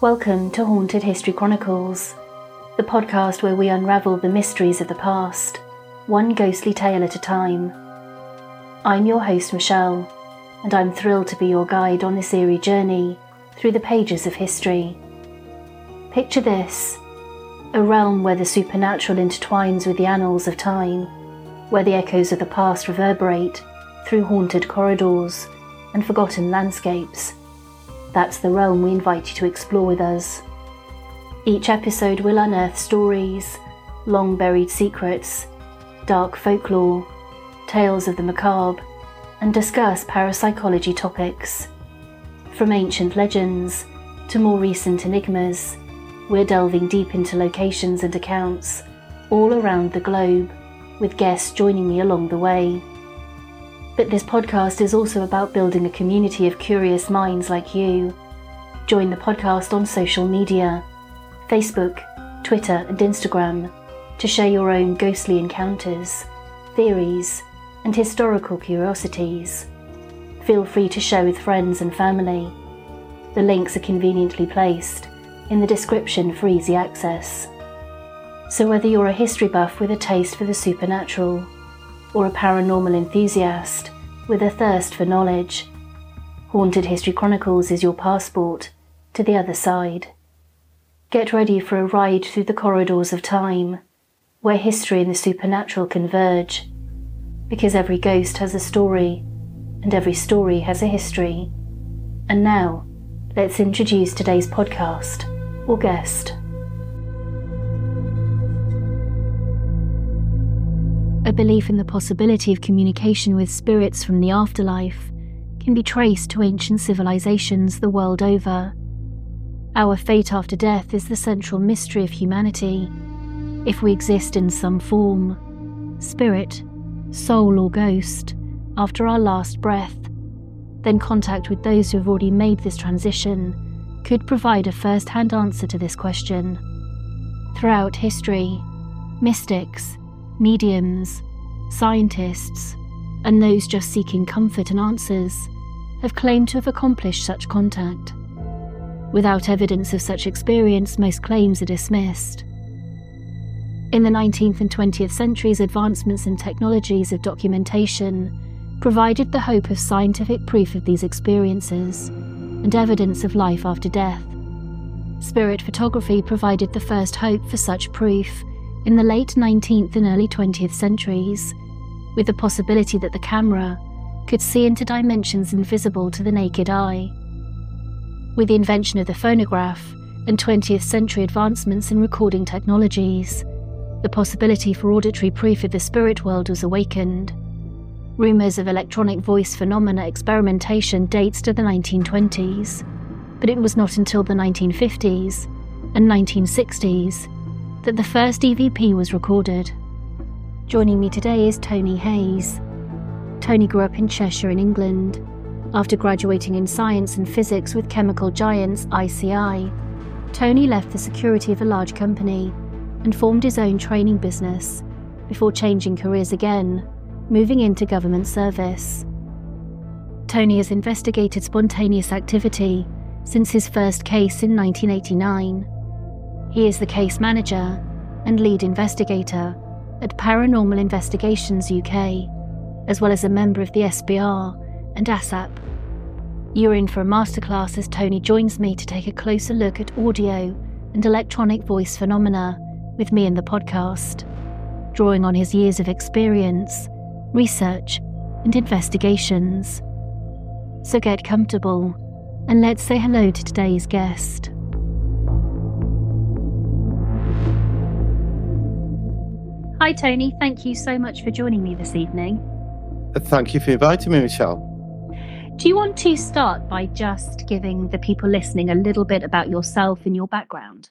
Welcome to Haunted History Chronicles, the podcast where we unravel the mysteries of the past, one ghostly tale at a time. I'm your host, Michelle, and I'm thrilled to be your guide on this eerie journey through the pages of history. Picture this a realm where the supernatural intertwines with the annals of time, where the echoes of the past reverberate through haunted corridors and forgotten landscapes that's the realm we invite you to explore with us. Each episode will unearth stories, long buried secrets, dark folklore, tales of the macabre, and discuss parapsychology topics. From ancient legends to more recent enigmas, we're delving deep into locations and accounts all around the globe, with guests joining me along the way. But this podcast is also about building a community of curious minds like you. Join the podcast on social media Facebook, Twitter, and Instagram to share your own ghostly encounters, theories, and historical curiosities. Feel free to share with friends and family. The links are conveniently placed in the description for easy access. So, whether you're a history buff with a taste for the supernatural, or a paranormal enthusiast with a thirst for knowledge. Haunted History Chronicles is your passport to the other side. Get ready for a ride through the corridors of time, where history and the supernatural converge. Because every ghost has a story, and every story has a history. And now, let's introduce today's podcast or guest. A belief in the possibility of communication with spirits from the afterlife can be traced to ancient civilizations the world over. Our fate after death is the central mystery of humanity. If we exist in some form, spirit, soul, or ghost, after our last breath, then contact with those who have already made this transition could provide a first hand answer to this question. Throughout history, mystics, mediums, scientists, and those just seeking comfort and answers have claimed to have accomplished such contact. Without evidence of such experience, most claims are dismissed. In the 19th and 20th centuries, advancements in technologies of documentation provided the hope of scientific proof of these experiences and evidence of life after death. Spirit photography provided the first hope for such proof in the late 19th and early 20th centuries, with the possibility that the camera could see into dimensions invisible to the naked eye. With the invention of the phonograph and 20th century advancements in recording technologies, the possibility for auditory proof of the spirit world was awakened. Rumours of electronic voice phenomena experimentation dates to the 1920s, but it was not until the 1950s and 1960s that the first EVP was recorded. Joining me today is Tony Hayes. Tony grew up in Cheshire in England. After graduating in science and physics with chemical giants ICI, Tony left the security of a large company and formed his own training business before changing careers again, moving into government service. Tony has investigated spontaneous activity since his first case in 1989 he is the case manager and lead investigator at Paranormal Investigations UK, as well as a member of the SPR and ASSAP. You're in for a masterclass as Tony joins me to take a closer look at audio and electronic voice phenomena with me in the podcast, drawing on his years of experience, research, and investigations. So get comfortable and let's say hello to today's guest. Hi, Tony. Thank you so much for joining me this evening. Thank you for inviting me, Michelle. Do you want to start by just giving the people listening a little bit about yourself and your background?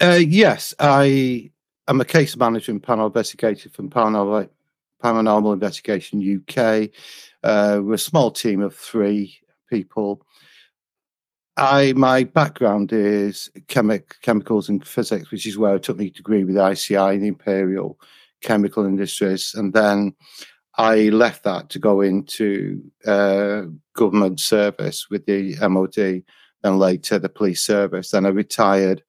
Uh, yes, I am a case manager and panel investigator from Paranormal, Paranormal Investigation UK. Uh, we're a small team of three people. I my background is chemic, chemicals and physics, which is where I took my degree with ICI, the Imperial Chemical Industries, and then I left that to go into uh, government service with the MOD, and later the police service. Then I retired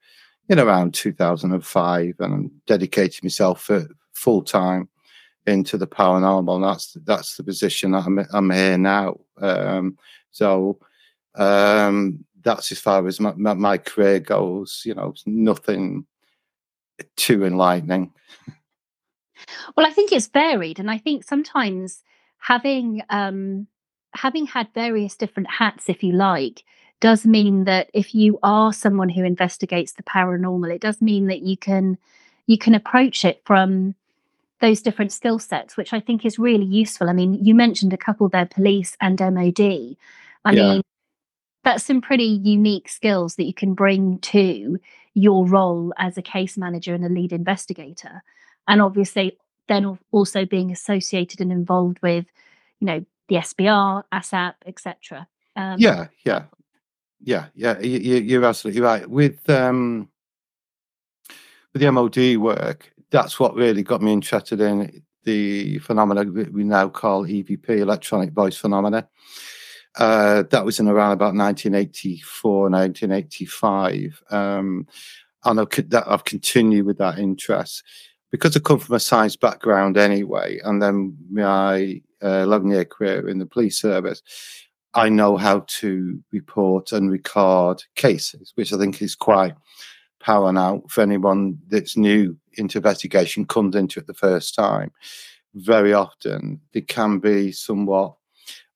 in around 2005 and dedicated myself full time into the paranormal. And that's that's the position that I'm I'm here now. Um, so um, that's as far as my, my, my career goes. You know, nothing too enlightening. Well, I think it's varied, and I think sometimes having um, having had various different hats, if you like, does mean that if you are someone who investigates the paranormal, it does mean that you can you can approach it from those different skill sets, which I think is really useful. I mean, you mentioned a couple there, police and MOD. I yeah. mean, that's some pretty unique skills that you can bring to your role as a case manager and a lead investigator. And obviously, then also being associated and involved with, you know, the SPR, ASSAP, etc. Um, yeah, yeah, yeah, yeah. You, are absolutely right. With um, with the MOD work, that's what really got me interested in the phenomena we now call EVP, electronic voice phenomena. Uh, that was in around about 1984, 1985. Um, and I've, I've continued with that interest because I come from a science background anyway, and then my uh, 11 year career in the police service, I know how to report and record cases, which I think is quite paramount for anyone that's new into investigation, comes into it the first time. Very often, there can be somewhat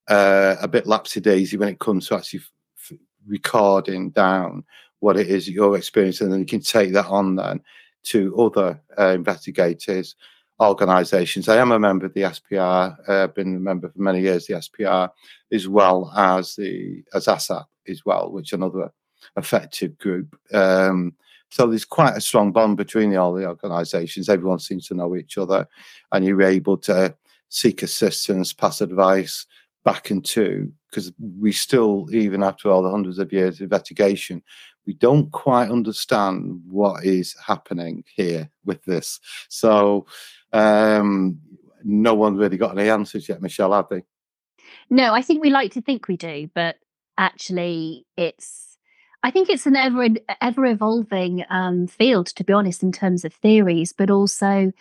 uh, a bit lapsy daisy when it comes to actually f- recording down what it is that you're experiencing, and then you can take that on then to other uh, investigators, organisations. I am a member of the SPR. Uh, been a member for many years. The SPR, as well as the as ASSAP as well, which another effective group. Um, so there's quite a strong bond between the, all the organisations. Everyone seems to know each other, and you're able to seek assistance, pass advice, back into because we still, even after all the hundreds of years of investigation, we don't quite understand what is happening here with this. So um, no one's really got any answers yet, Michelle, have they? No, I think we like to think we do, but actually, it's. I think it's an ever ever evolving um, field, to be honest, in terms of theories, but also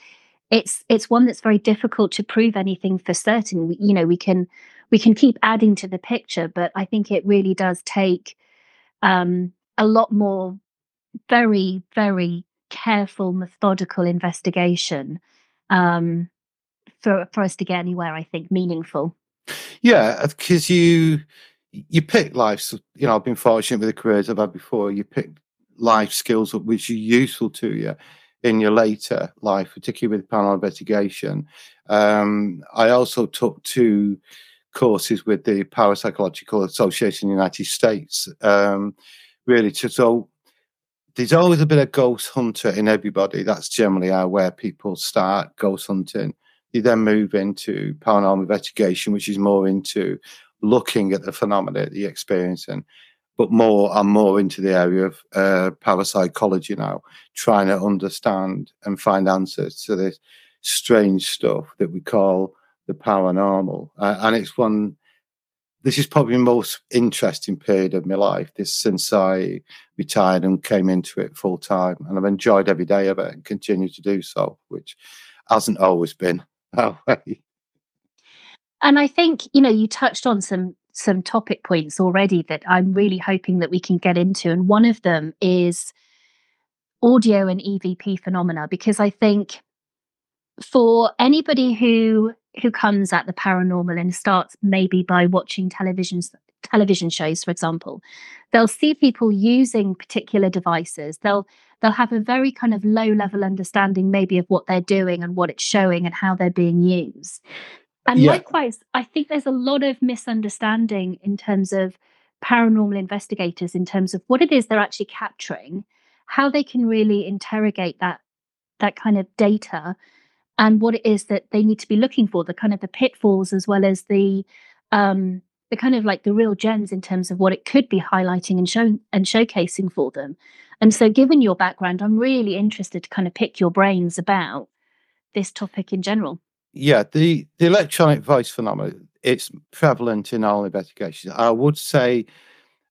it's it's one that's very difficult to prove anything for certain. We, you know, we can we can keep adding to the picture, but I think it really does take um, a lot more very, very careful, methodical investigation um, for for us to get anywhere. I think meaningful. Yeah, because you you pick life. You know, I've been fortunate with the careers I've had before. You pick life skills which are useful to you in your later life, particularly with panel investigation. Um, I also took two courses with the Parapsychological Association in the United States. Um, really, to, so there's always a bit of ghost hunter in everybody. That's generally how where people start ghost hunting. You then move into paranormal investigation, which is more into looking at the phenomena that you're experiencing, but more and more into the area of uh, parapsychology now, trying to understand and find answers to this strange stuff that we call the paranormal. Uh, and it's one, this is probably the most interesting period of my life, this since I retired and came into it full time. And I've enjoyed every day of it and continue to do so, which hasn't always been that way. And I think, you know, you touched on some some topic points already that I'm really hoping that we can get into. And one of them is audio and EVP phenomena, because I think for anybody who who comes at the paranormal and starts maybe by watching television television shows for example they'll see people using particular devices they'll they'll have a very kind of low level understanding maybe of what they're doing and what it's showing and how they're being used and yeah. likewise i think there's a lot of misunderstanding in terms of paranormal investigators in terms of what it is they're actually capturing how they can really interrogate that that kind of data and what it is that they need to be looking for, the kind of the pitfalls as well as the um, the kind of like the real gems in terms of what it could be highlighting and showing and showcasing for them. And so, given your background, I'm really interested to kind of pick your brains about this topic in general. Yeah, the the electronic voice phenomenon it's prevalent in all investigations. I would say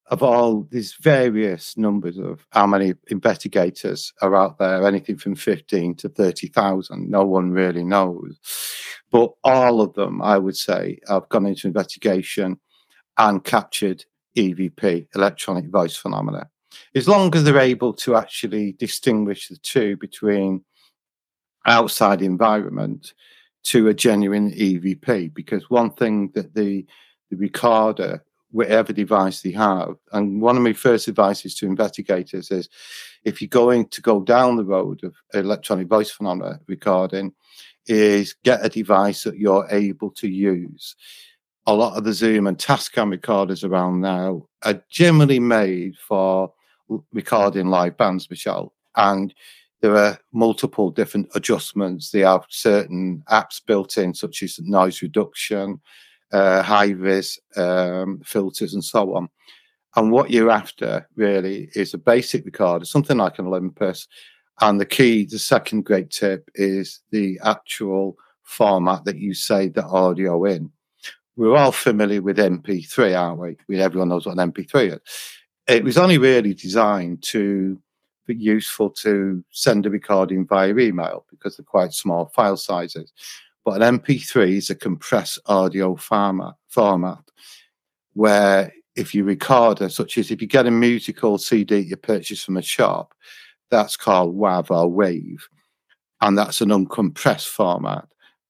of all these various numbers of how many investigators are out there, anything from 15 to 30,000, no one really knows. But all of them, I would say, have gone into investigation and captured EVP, electronic voice phenomena. As long as they're able to actually distinguish the two between outside environment to a genuine EVP, because one thing that the the recorder whatever device they have. And one of my first advices to investigators is if you're going to go down the road of electronic voice phenomena recording, is get a device that you're able to use. A lot of the Zoom and Tascam recorders around now are generally made for recording live bands, Michelle. And there are multiple different adjustments. They have certain apps built in, such as noise reduction, uh, high vis um, filters, and so on. And what you're after really is a basic recorder, something like an Olympus. And the key, the second great tip is the actual format that you save the audio in. We're all familiar with MP3, aren't we? we everyone knows what an MP3 is. It was only really designed to be useful to send a recording via email because they're quite small file sizes. But an MP3 is a compressed audio format, where if you record it, such as if you get a musical CD you purchase from a shop, that's called WAV or WAVE, and that's an uncompressed format.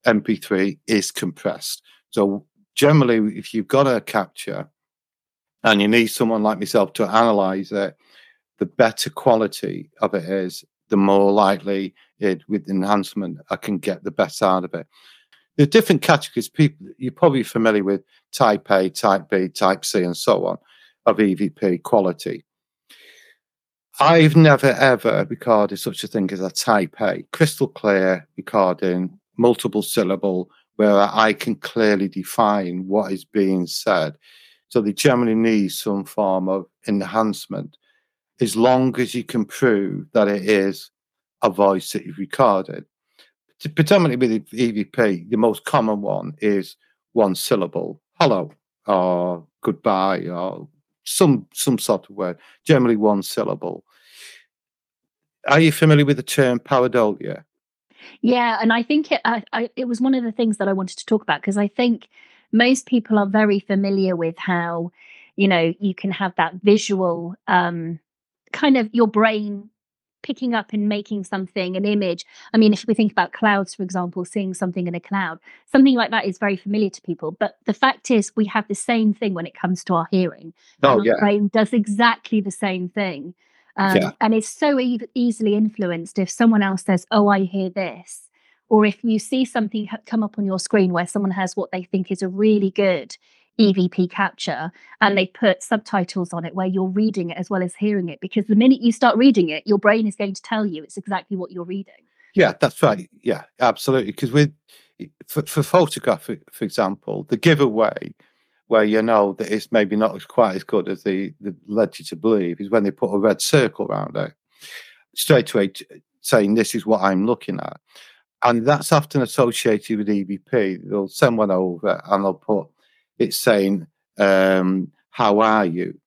MP3 is compressed. So generally, if you've got a capture and you need someone like myself to analyze it, the better quality of it is, the more likely it with enhancement I can get the best out of it. There are different categories. People you're probably familiar with type A, type B, type C, and so on of EVP quality. I've never ever recorded such a thing as a type A, crystal clear recording, multiple syllable, where I can clearly define what is being said. So they generally need some form of enhancement as long as you can prove that it is a voice that you've recorded. Predominantly with EVP, the most common one is one syllable, hello, or goodbye, or some some sort of word, generally one syllable. Are you familiar with the term pareidolia? Yeah, and I think it I, I, it was one of the things that I wanted to talk about because I think most people are very familiar with how you know you can have that visual um, kind of your brain picking up and making something an image. I mean if we think about clouds for example seeing something in a cloud something like that is very familiar to people. But the fact is we have the same thing when it comes to our hearing. Oh, yeah. our brain does exactly the same thing. Um, yeah. and it's so e- easily influenced if someone else says oh i hear this. Or if you see something come up on your screen where someone has what they think is a really good EVP capture and they put subtitles on it where you're reading it as well as hearing it because the minute you start reading it your brain is going to tell you it's exactly what you're reading. Yeah that's right. Yeah absolutely because with for, for photograph for, example the giveaway where you know that it's maybe not quite as good as the, the led you to believe is when they put a red circle around it straight away saying this is what i'm looking at. And that's often associated with evp they'll send one over and they'll put it's saying, um, How are you?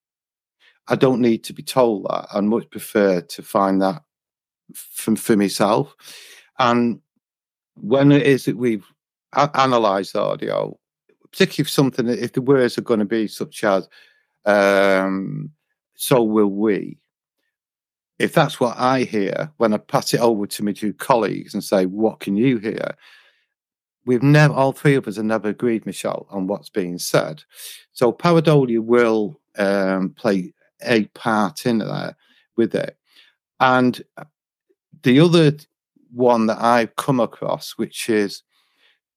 I don't need to be told that. I'd much prefer to find that from for myself. And when it is that we've a- analysed audio, particularly if something, if the words are going to be such as, um, so will we. If that's what I hear when I pass it over to my two colleagues and say, what can you hear? We've never, all three of us have never agreed, Michelle, on what's being said. So pareidolia will um, play a part in there with it. And the other one that I've come across, which is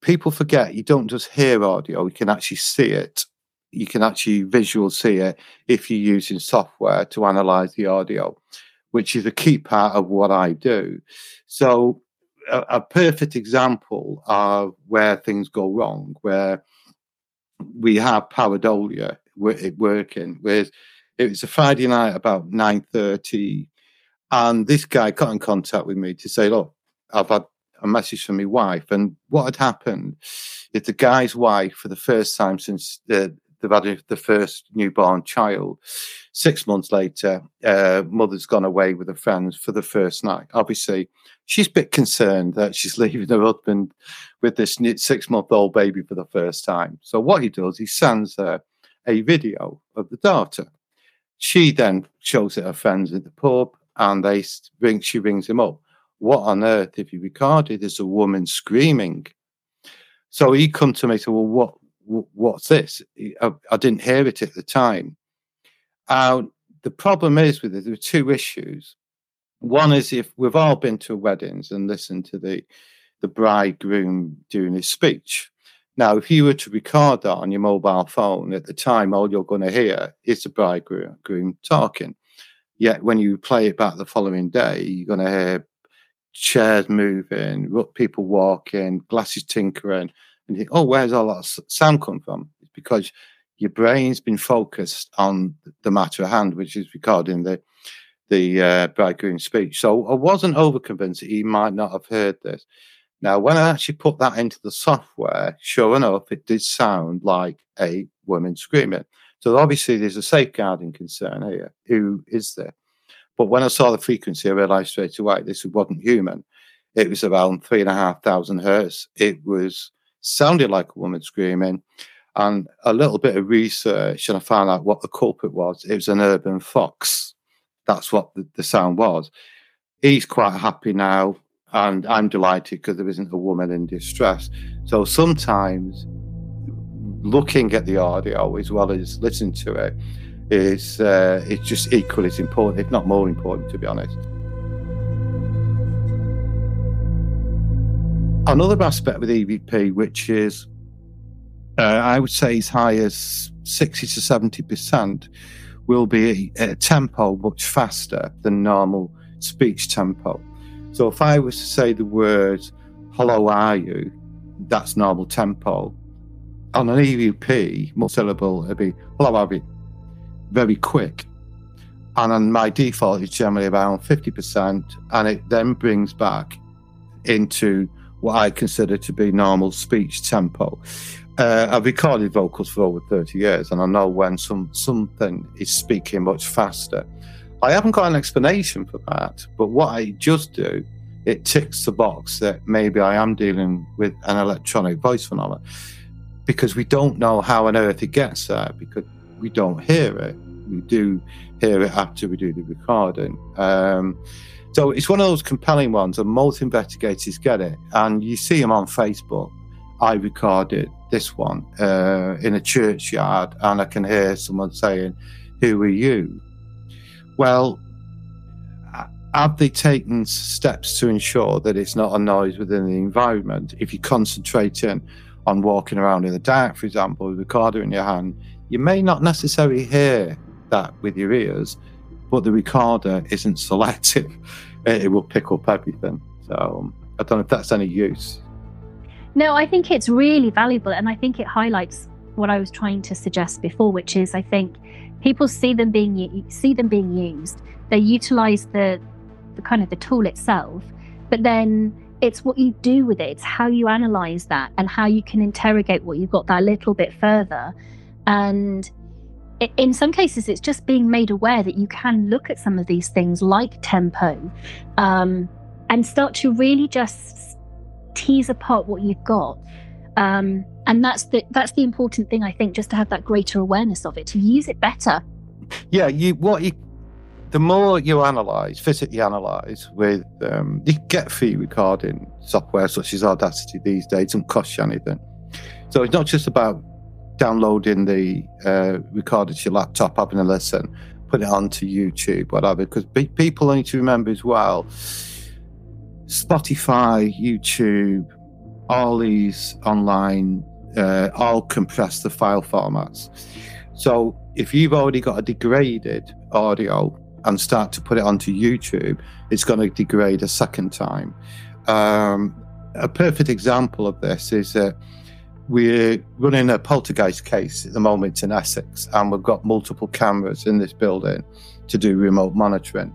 people forget you don't just hear audio, you can actually see it. You can actually visual see it if you're using software to analyze the audio, which is a key part of what I do. So, a, a perfect example of where things go wrong, where we have pareidolia working, whereas it was a Friday night about nine thirty, and this guy got in contact with me to say, "Look, I've had a message from my wife," and what had happened is the guy's wife, for the first time since the they've had the first newborn child. Six months later, uh, mother's gone away with her friends for the first night. Obviously, she's a bit concerned that she's leaving her husband with this six month old baby for the first time. So, what he does, he sends her a video of the daughter. She then shows it her friends at the pub and they ring, she rings him up. What on earth have you recorded? There's a woman screaming. So he come to me and said, Well, what what's this? I, I, didn't hear it at the time. Uh, the problem is with it, there are two issues. One is if we've all been to weddings and listened to the the bridegroom doing his speech. Now, if you were to record that on your mobile phone at the time, all you're going to hear is the bridegroom talking. Yet when you play it back the following day, you're going to hear chairs moving, people walking, glasses tinkering, and think, oh, where's all that sound come from? It's because your brain's been focused on the matter at hand, which is recording the the uh, bridegroom speech. So I wasn't over convinced that he might not have heard this. Now, when I actually put that into the software, sure enough, it did sound like a woman screaming. So obviously, there's a safeguarding concern here. Who is there? But when I saw the frequency, I realized straight away this wasn't human. It was around three and a half thousand hertz. It was sounded like a woman screaming. And a little bit of research, and I found out what the culprit was. It was an urban fox. That's what the, the sound was. He's quite happy now, and I'm delighted because there isn't a woman in distress. So sometimes looking at the audio as well as listening to it is uh, it's just equally as important, if not more important, to be honest. Another aspect with EVP, which is, uh, I would say, as high as 60 to 70%, will be a tempo much faster than normal speech tempo. So if I was to say the words, hello, are you? That's normal tempo. On an EVP, multi-syllable, it'd be, hello, are you? Very quick. And on my default, it's generally around 50%, and it then brings back into what I consider to be normal speech tempo. Uh, I've recorded vocals for over 30 years, and I know when some something is speaking much faster. I haven't got an explanation for that, but what I just do, it ticks the box that maybe I am dealing with an electronic voice phenomenon because we don't know how on earth it gets there because we don't hear it. We do hear it after we do the recording. Um, so it's one of those compelling ones, and most investigators get it. And you see them on Facebook. I recorded this one uh, in a churchyard, and I can hear someone saying, Who are you? Well, have they taken steps to ensure that it's not a noise within the environment? If you're concentrating on walking around in the dark, for example, with a recorder in your hand, you may not necessarily hear that with your ears, but the recorder isn't selective. It will pick up everything. So I don't know if that's any use. No, I think it's really valuable, and I think it highlights what I was trying to suggest before, which is I think people see them being see them being used. They utilize the, the kind of the tool itself, but then it's what you do with it. It's how you analyze that and how you can interrogate what you've got that little bit further. And in some cases, it's just being made aware that you can look at some of these things like tempo um, and start to really just tease apart what you've got. Um, and that's the that's the important thing, I think, just to have that greater awareness of it, to use it better. Yeah, you what you the more you analyze, physically analyze with um, you get free recording software such as Audacity these days, doesn't cost you anything. So it's not just about downloading the uh, recorder to your laptop, having a listen, put it onto YouTube, whatever. Because people need to remember as well Spotify, YouTube, all these online, uh, all compress the file formats. So if you've already got a degraded audio and start to put it onto YouTube, it's going to degrade a second time. Um, a perfect example of this is that we're running a poltergeist case at the moment in Essex, and we've got multiple cameras in this building to do remote monitoring.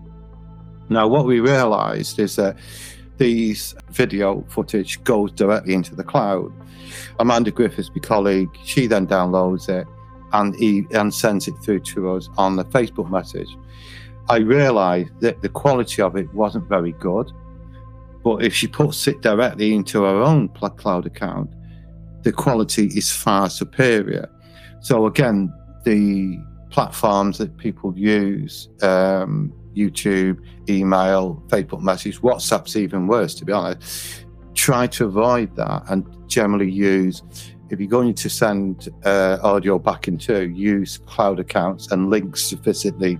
Now, what we realised is that these video footage goes directly into the cloud. Amanda Griffiths, my colleague, she then downloads it and, he, and sends it through to us on the Facebook message. I realised that the quality of it wasn't very good, but if she puts it directly into her own cloud account, the quality is far superior. So again, the platforms that people use, um, YouTube, email, Facebook message, WhatsApp's even worse, to be honest. Try to avoid that and generally use, if you're going to send uh, audio back into, use cloud accounts and links physically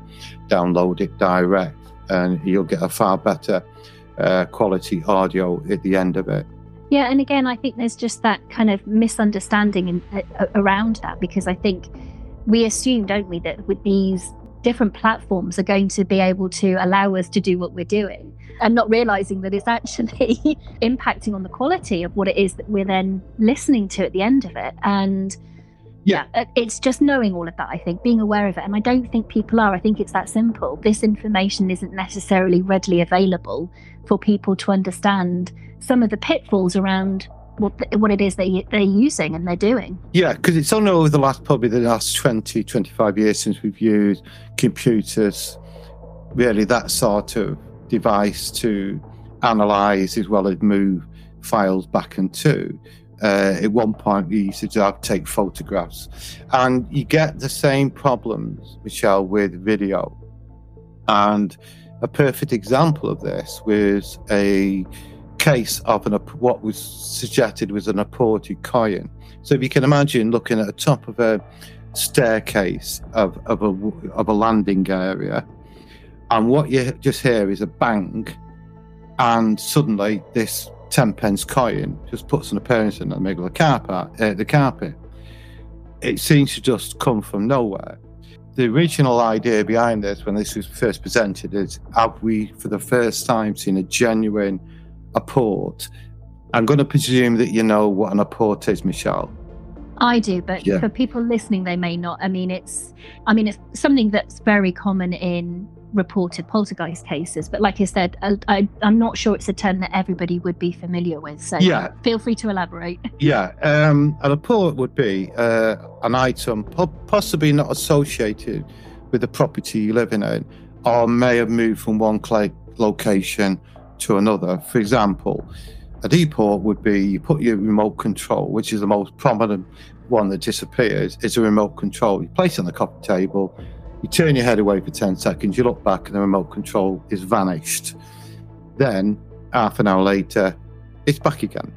download it direct, and you'll get a far better uh, quality audio at the end of it. Yeah, and again, I think there's just that kind of misunderstanding in, uh, around that because I think we assume, don't we, that with these different platforms are going to be able to allow us to do what we're doing and not realizing that it's actually impacting on the quality of what it is that we're then listening to at the end of it. And yeah. yeah, uh, it's just knowing all of that, I think, being aware of it. And I don't think people are. I think it's that simple. This information isn't necessarily readily available for people to understand some of the pitfalls around what what it is they they're using and they're doing. Yeah, because it's only over the last probably the last 20, 25 years since we've used computers, really that sort of device to analyze as well as move files back and to. Uh, at one point, we used to take photographs, and you get the same problems, Michelle, with video. And a perfect example of this was a case of an, what was suggested was an apported coin. So if you can imagine looking at the top of a staircase of, of, a, of a landing area, and what you just hear is a bang, and suddenly this 10 pence coin just puts an appearance in the middle of the carpet, uh, the carpet. It seems to just come from nowhere. The original idea behind this, when this was first presented, is have we, for the first time, seen a genuine apport. I'm going to presume that you know what an apport is, Michelle. I do, but yeah. for people listening, they may not. I mean, it's, I mean, it's something that's very common in reported poltergeist cases. But like I said, I, am not sure it's a term that everybody would be familiar with. So yeah. feel free to elaborate. Yeah, um, an apport would be uh, an item possibly not associated with the property you're living in, or may have moved from one location to another. For example, a deport would be you put your remote control, which is the most prominent one that disappears, is a remote control. You place it on the coffee table, you turn your head away for 10 seconds, you look back, and the remote control is vanished. Then, half an hour later, it's back again.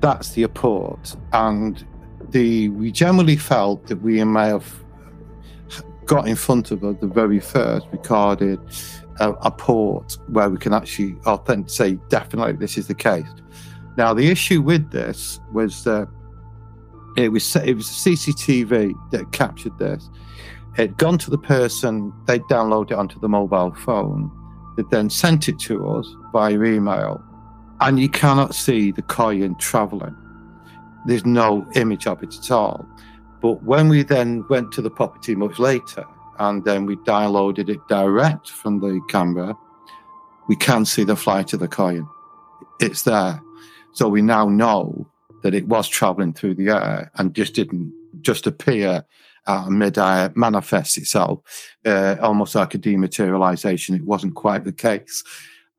That's the apport. And the we generally felt that we may have got in front of the very first recorded a, apport where we can actually authentic say definitely this is the case. Now the issue with this was that it was it was CCTV that captured this. It had gone to the person, they'd download it onto the mobile phone, they'd then sent it to us via email, and you cannot see the coin travelling. There's no image of it at all. But when we then went to the property much later, and then we downloaded it direct from the camera, we can see the flight of the coin. It's there. So we now know that it was traveling through the air and just didn't just appear out mid-air, manifest itself, uh, almost like a dematerialization. It wasn't quite the case.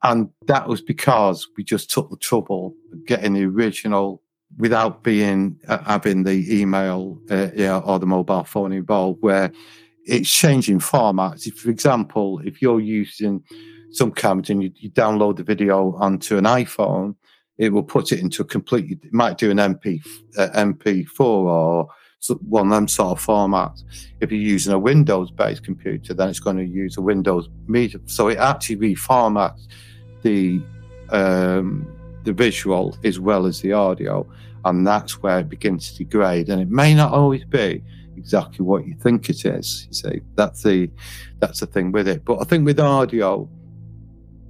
And that was because we just took the trouble of getting the original without being uh, having the email uh, yeah, or the mobile phone involved, where it's changing formats. If, for example, if you're using some cameras and you, you, download the video onto an iPhone, it will put it into a completely, it might do an MP, uh, MP4 or one of them sort of formats. If you're using a Windows based computer, then it's going to use a Windows media. So it actually reformats the, um, the visual as well as the audio. And that's where it begins to degrade. And it may not always be exactly what you think it is. You see, that's the that's the thing with it. But I think with audio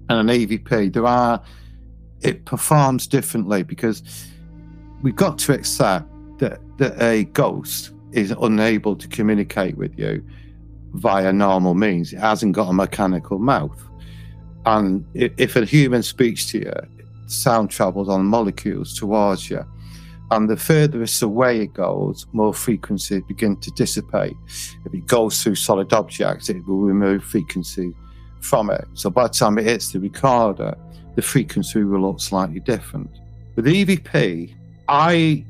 and an EVP, there are it performs differently because we've got to accept that that a ghost is unable to communicate with you via normal means. It hasn't got a mechanical mouth. And if a human speaks to you, sound travels on molecules towards you. And the furthest away it goes, more frequencies begin to dissipate. If it goes through solid objects, it will remove frequency from it. So by the time it hits the recorder, the frequency will look slightly different. With EVP, I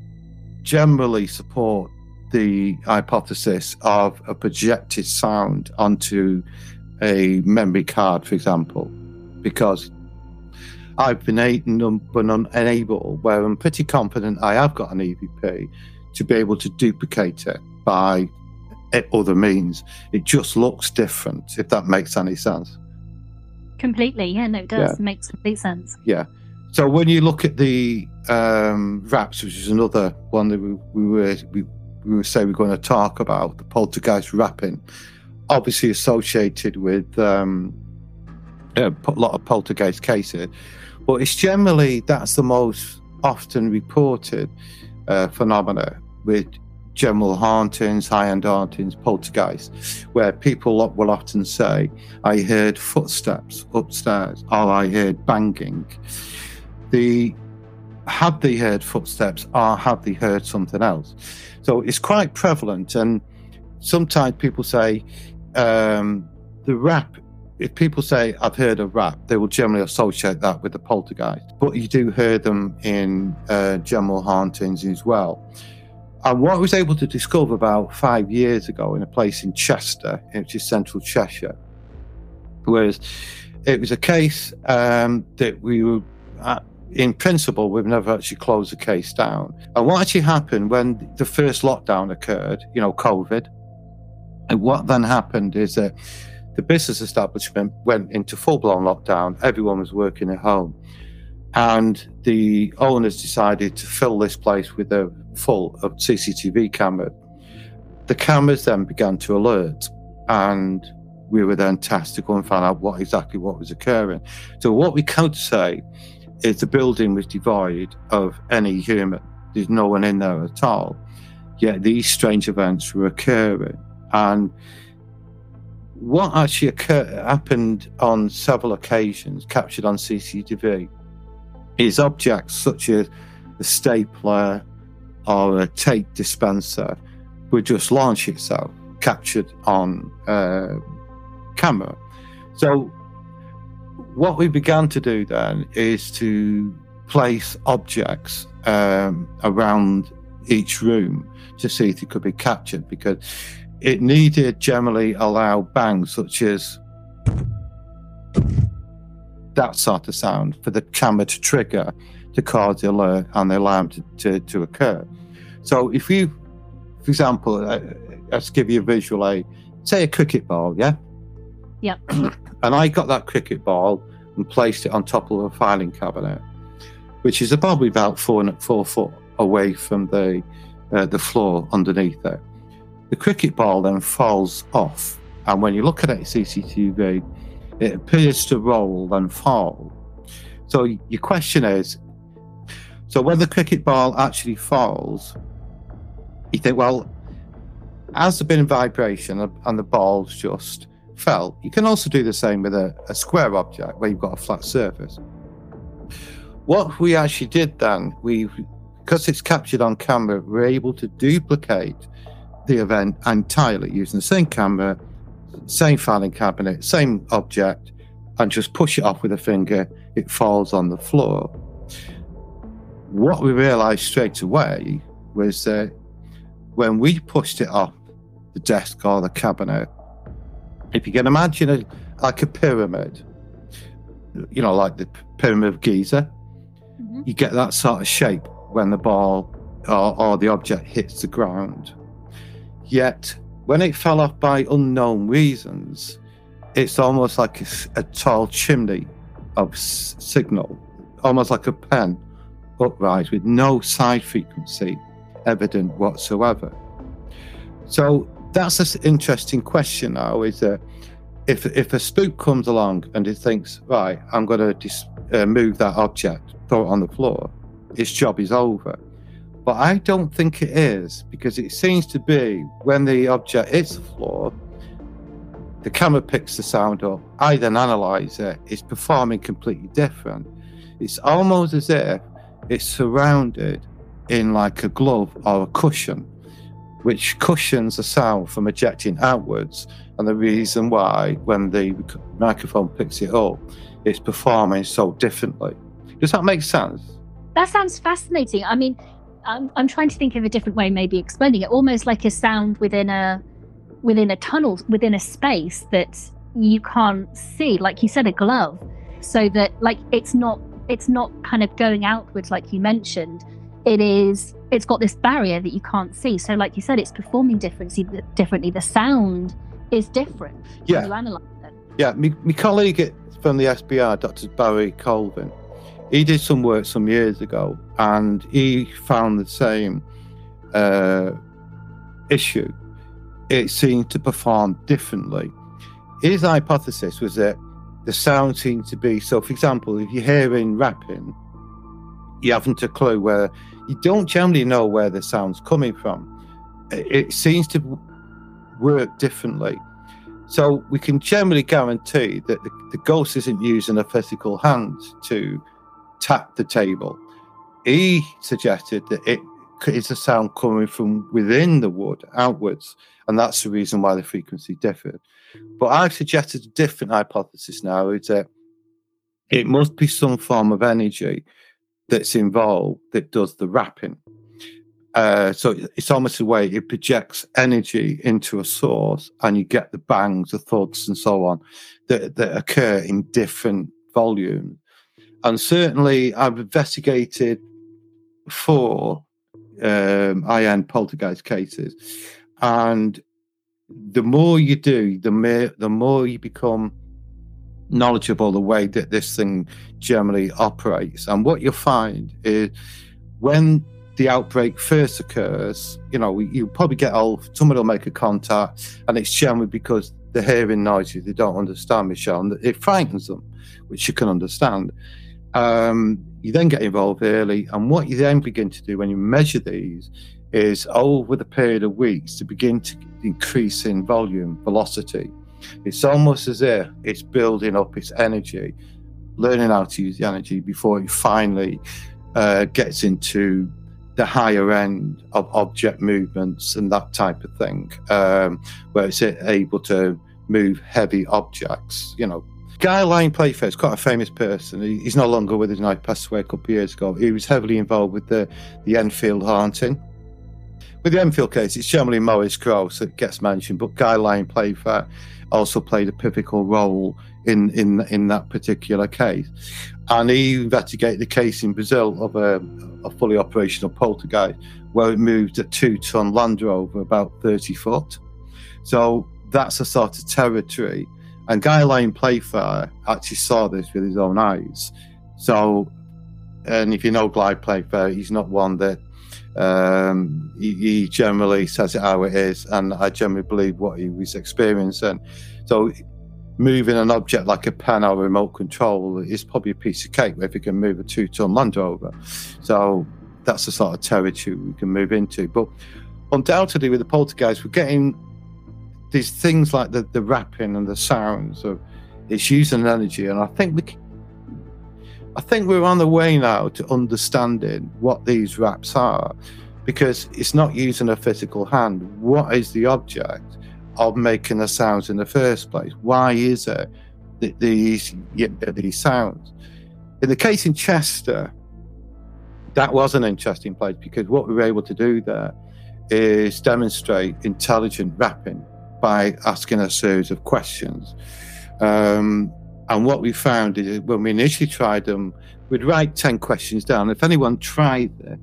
generally support the hypothesis of a projected sound onto a memory card, for example, because I've been, been unable, where I'm pretty confident I have got an EVP, to be able to duplicate it by other means. It just looks different, if that makes any sense. Completely, yeah, no, it does. Yeah. It makes complete sense. Yeah. So when you look at the um, raps, which is another one that we, we were we, we were say we're going to talk about, the poltergeist rapping, obviously associated with um, a lot of poltergeist cases, but it's generally that's the most often reported uh, phenomena with general hauntings, high-end hauntings, poltergeists, where people will often say, "I heard footsteps upstairs," or "I heard banging." The have they heard footsteps, or have they heard something else? So it's quite prevalent, and sometimes people say um, the rap. If people say I've heard a rap, they will generally associate that with the poltergeist. But you do hear them in uh, general hauntings as well. And what I was able to discover about five years ago in a place in Chester, which is central Cheshire, was it was a case um, that we were, at, in principle, we've never actually closed the case down. And what actually happened when the first lockdown occurred, you know, COVID, and what then happened is that the business establishment went into full blown lockdown. Everyone was working at home. And the owners decided to fill this place with a full of CCTV camera. The cameras then began to alert, and we were then tasked to go and find out what exactly what was occurring. So what we could say is the building was devoid of any human. There's no one in there at all. Yet these strange events were occurring, and what actually occurred, happened on several occasions, captured on CCTV, is objects such as a stapler or a tape dispenser would just launch itself, captured on uh, camera. So, what we began to do then is to place objects um, around each room to see if it could be captured because it needed generally allow bangs such as that sort of sound for the camera to trigger to cause the alert and the alarm to, to, to occur. So if you, for example, uh, let's give you a visual aid, say a cricket ball, yeah? Yep. and I got that cricket ball and placed it on top of a filing cabinet, which is probably about four, four foot away from the, uh, the floor underneath it. The cricket ball then falls off. And when you look at it CCTV, it appears to roll and fall. So your question is, so when the cricket ball actually falls, you think, well, has there been vibration and the ball's just fell? You can also do the same with a, a square object where you've got a flat surface. What we actually did then, we because it's captured on camera, we're able to duplicate the event entirely using the same camera, same filing cabinet, same object, and just push it off with a finger, it falls on the floor. What we realized straight away was that when we pushed it off the desk or the cabinet, if you can imagine it like a pyramid, you know, like the pyramid of Giza, mm-hmm. you get that sort of shape when the ball or, or the object hits the ground. Yet when it fell off by unknown reasons, it's almost like a, a tall chimney of s- signal, almost like a pen upright with no side frequency evident whatsoever. So that's an interesting question now. Is that if if a spook comes along and it thinks, right, I'm going to dis- uh, move that object, throw it on the floor, its job is over. But I don't think it is because it seems to be when the object hits the floor, the camera picks the sound up. I then analyze it. It's performing completely different. It's almost as if it's surrounded in like a glove or a cushion, which cushions the sound from ejecting outwards. And the reason why, when the microphone picks it up, it's performing so differently. Does that make sense? That sounds fascinating. I mean, I'm, I'm trying to think of a different way, maybe explaining it. Almost like a sound within a within a tunnel, within a space that you can't see. Like you said, a glove, so that like it's not it's not kind of going outwards like you mentioned. It is it's got this barrier that you can't see. So like you said, it's performing differently. Differently, the sound is different. Yeah. Yeah, my, my colleague from the SPR, Dr. Barrie Colvin, he did some work some years ago and he found the same uh, issue. It seemed to perform differently. His hypothesis was that the sound seemed to be so, for example, if you're hearing rapping, you haven't a clue where you don't generally know where the sound's coming from. It seems to work differently. So we can generally guarantee that the, the ghost isn't using a physical hand to tap the table. He suggested that it is a sound coming from within the wood outwards, and that's the reason why the frequency differed. But I've suggested a different hypothesis now is that it must be some form of energy that's involved that does the rapping. Uh, so it's almost a way it projects energy into a source, and you get the bangs, the thuds, and so on that, that occur in different volumes. And certainly, I've investigated four um, IN poltergeist cases, and the more you do, the more the more you become knowledgeable the way that this thing generally operates. And what you'll find is when the outbreak first occurs, you know, you probably get old, somebody will make a contact, and it's generally because they're hearing noises they don't understand, Michelle, and it frightens them, which you can understand. Um, you then get involved early, and what you then begin to do when you measure these is over the period of weeks to begin to increase in volume, velocity. It's almost as if it's building up its energy, learning how to use the energy before it finally uh, gets into the higher end of object movements and that type of thing, um, where it's able to move heavy objects, you know, Guy Lyon Playfair is quite a famous person. He, he's no longer with us now. He passed away a couple of years ago. He was heavily involved with the, the Enfield haunting. With the Enfield case, it's generally Maurice Grosse that gets mentioned, but Guy Lyon Playfair also played a pivotal role in, in, in that particular case. And he investigated the case in Brazil of a, a fully operational poltergeist where it moved a two ton Land Rover about 30 foot. So that's a sort of territory and Guy Lyon Playfair actually saw this with his own eyes. So, and if you know Guy Playfair, he's not one that um, he, he, generally says it how it is, and I generally believe what he was experiencing. So, moving an object like a pen or a remote control is probably a piece of cake if you can move a two-ton Land Rover. So, that's the sort of territory we can move into. But undoubtedly, with the poltergeist, we're getting these things like the, the rapping and the sounds of it's using energy and i think we i think we're on the way now to understanding what these raps are because it's not using a physical hand. What is the object of making the sounds in the first place? Why is it that these these sounds? In the case in chester that was an interesting place because what we were able to do there is demonstrate intelligent rapping by asking a series of questions. Um, and what we found is when we initially tried them, we'd write 10 questions down. If anyone tried it,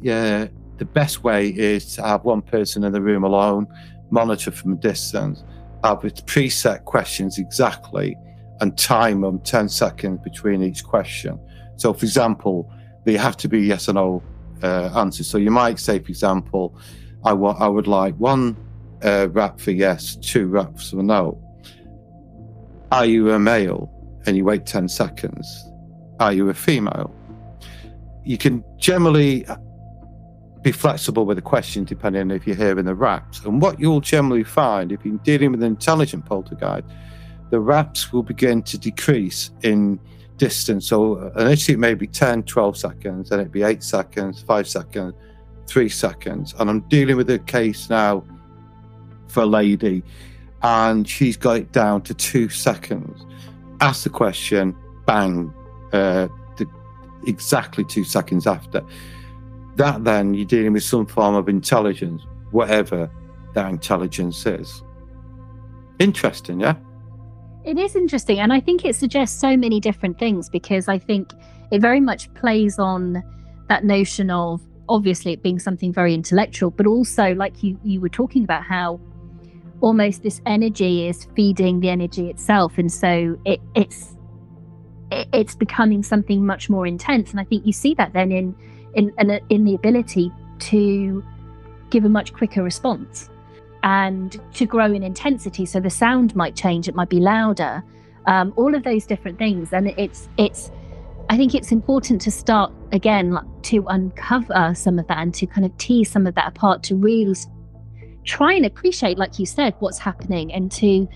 yeah, the best way is to have one person in the room alone, monitor from a distance, have preset questions exactly, and time them 10 seconds between each question. So, for example, they have to be yes or no uh, answers. So you might say, for example, I, I would like one uh, rap for yes, two raps for no. Are you a male? And you wait 10 seconds. Are you a female? You can generally be flexible with the question depending on if you're hearing the raps. And what you'll generally find if you're dealing with an intelligent poltergeist, the raps will begin to decrease in distance. So initially it may be 10, 12 seconds, then it'd be eight seconds, five seconds, three seconds. And I'm dealing with a case now for a lady, and she's got it down to two seconds. Ask the question, bang, uh, the, exactly two seconds after. That then you're dealing with some form of intelligence, whatever that intelligence is. Interesting, yeah? It is interesting. And I think it suggests so many different things because I think it very much plays on that notion of obviously it being something very intellectual, but also like you you were talking about how almost this energy is feeding the energy itself. And so it, it's it's becoming something much more intense. And I think you see that then in in in, in the ability to give a much quicker response and to grow in intensity. So the sound might change; it might be louder. Um, all of those different things, and it's it's. I think it's important to start again like, to uncover some of that and to kind of tease some of that apart to really try and appreciate, like you said, what's happening and to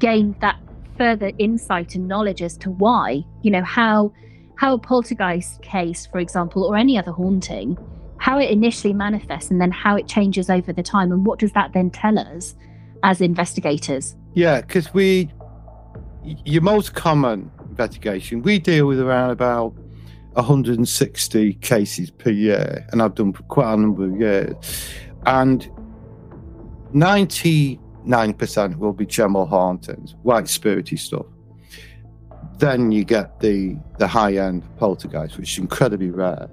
gain that further insight and knowledge as to why, you know, how how a poltergeist case, for example, or any other haunting how it initially manifests and then how it changes over the time and what does that then tell us as investigators? Yeah because we your most common investigation we deal with around about 160 cases per year and i've done for quite a number of years. And 99% will be general hauntings white spirity stuff then you get the the high end poltergeist which is incredibly rare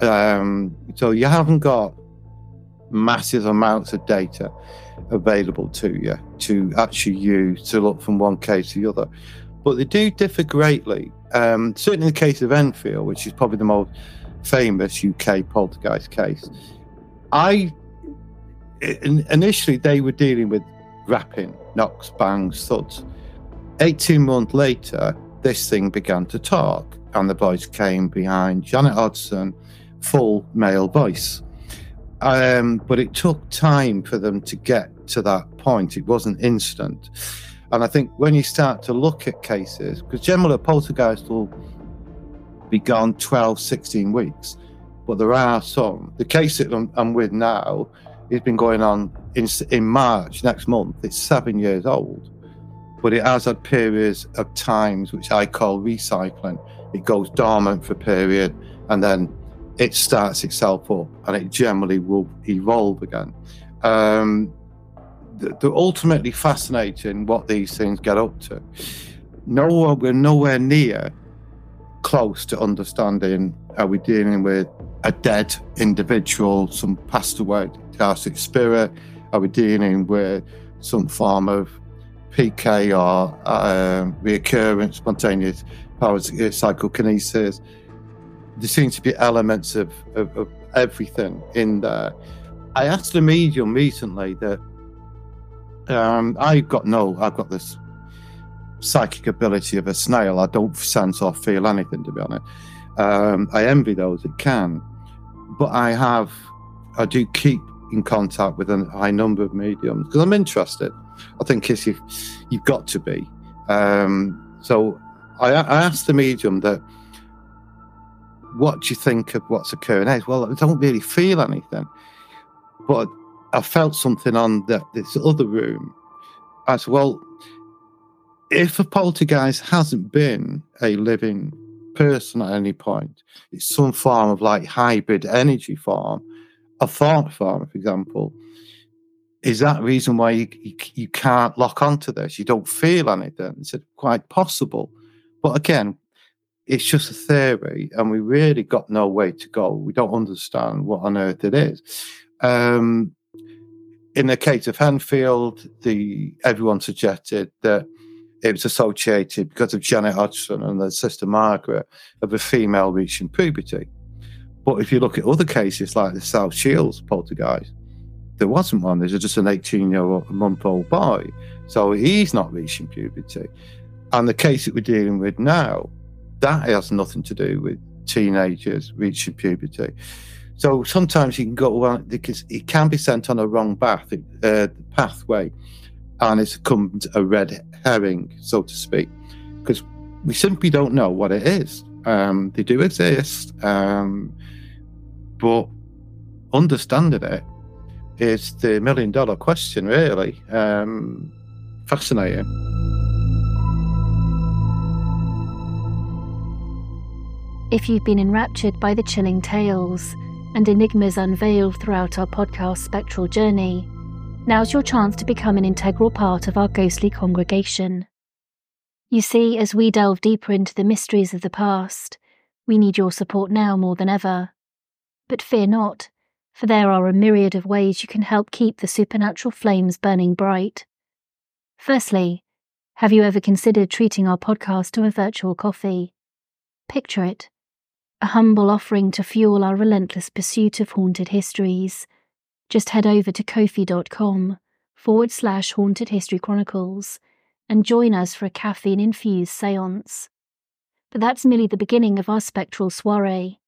um, so you haven't got massive amounts of data available to you to actually use to look from one case to the other. But they do differ greatly. Um, certainly in the case of Enfield, which is probably the most famous UK poltergeist case, I initially they were dealing with rapping, knocks, bangs, thuds. 18 months later, this thing began to talk, and the voice came behind Janet Hodgson full male voice. Um, but it took time for them to get to that point. It wasn't instant. And I think when you start to look at cases, because generally a poltergeist will be gone 12, 16 weeks, but there are some. The case that I'm, I'm with now has been going on in, in March next month. It's seven years old, but it has had periods of times which I call recycling. It goes dormant for a period and then it starts itself up and it generally will evolve again. Um, they're ultimately fascinating what these things get up to. No, we're nowhere near close to understanding are we dealing with a dead individual, some passed away classic spirit? Are we dealing with some form of PK or uh, recurrent spontaneous powers, psychokinesis? there seems to be elements of, of, of everything in there. I asked a medium recently that um, I've got no, I've got this psychic ability of a snail. I don't sense or feel anything, to be honest. Um, I envy those that can, but I have, I do keep in contact with a high number of mediums because I'm interested. I think you've, you've got to be. Um, so I, I asked the medium that what do you think of what's occurring next? Well, I don't really feel anything, but I felt something on the, this other room. I said, well, if a poltergeist hasn't been a living person at any point, it's some form of like hybrid energy form, a thought form, for example. Is that reason why you, you, you can't lock onto this? You don't feel anything. It's quite possible. But again, it's just a theory, and we really got no way to go. We don't understand what on earth it is. Um, in the case of Enfield, the everyone suggested that it was associated because of Janet Hodgson and the sister Margaret of a female reaching puberty. But if you look at other cases like the South Shields poltergeist, there wasn't one. There's just an 18 year old month old boy. So he's not reaching puberty. And the case that we're dealing with now, that has nothing to do with teenagers reaching puberty. So sometimes you can go on because it can be sent on a wrong path, uh, pathway, and it's come a red herring, so to speak, because we simply don't know what it is. Um, they do exist, um, but understanding it is the million dollar question, really. Um, fascinating. If you've been enraptured by the chilling tales and enigmas unveiled throughout our podcast spectral journey, now's your chance to become an integral part of our ghostly congregation. You see, as we delve deeper into the mysteries of the past, we need your support now more than ever. But fear not, for there are a myriad of ways you can help keep the supernatural flames burning bright. Firstly, have you ever considered treating our podcast to a virtual coffee? Picture it a humble offering to fuel our relentless pursuit of haunted histories. Just head over to ko-fi.com forward slash haunted history chronicles and join us for a caffeine infused seance. But that's merely the beginning of our spectral soiree.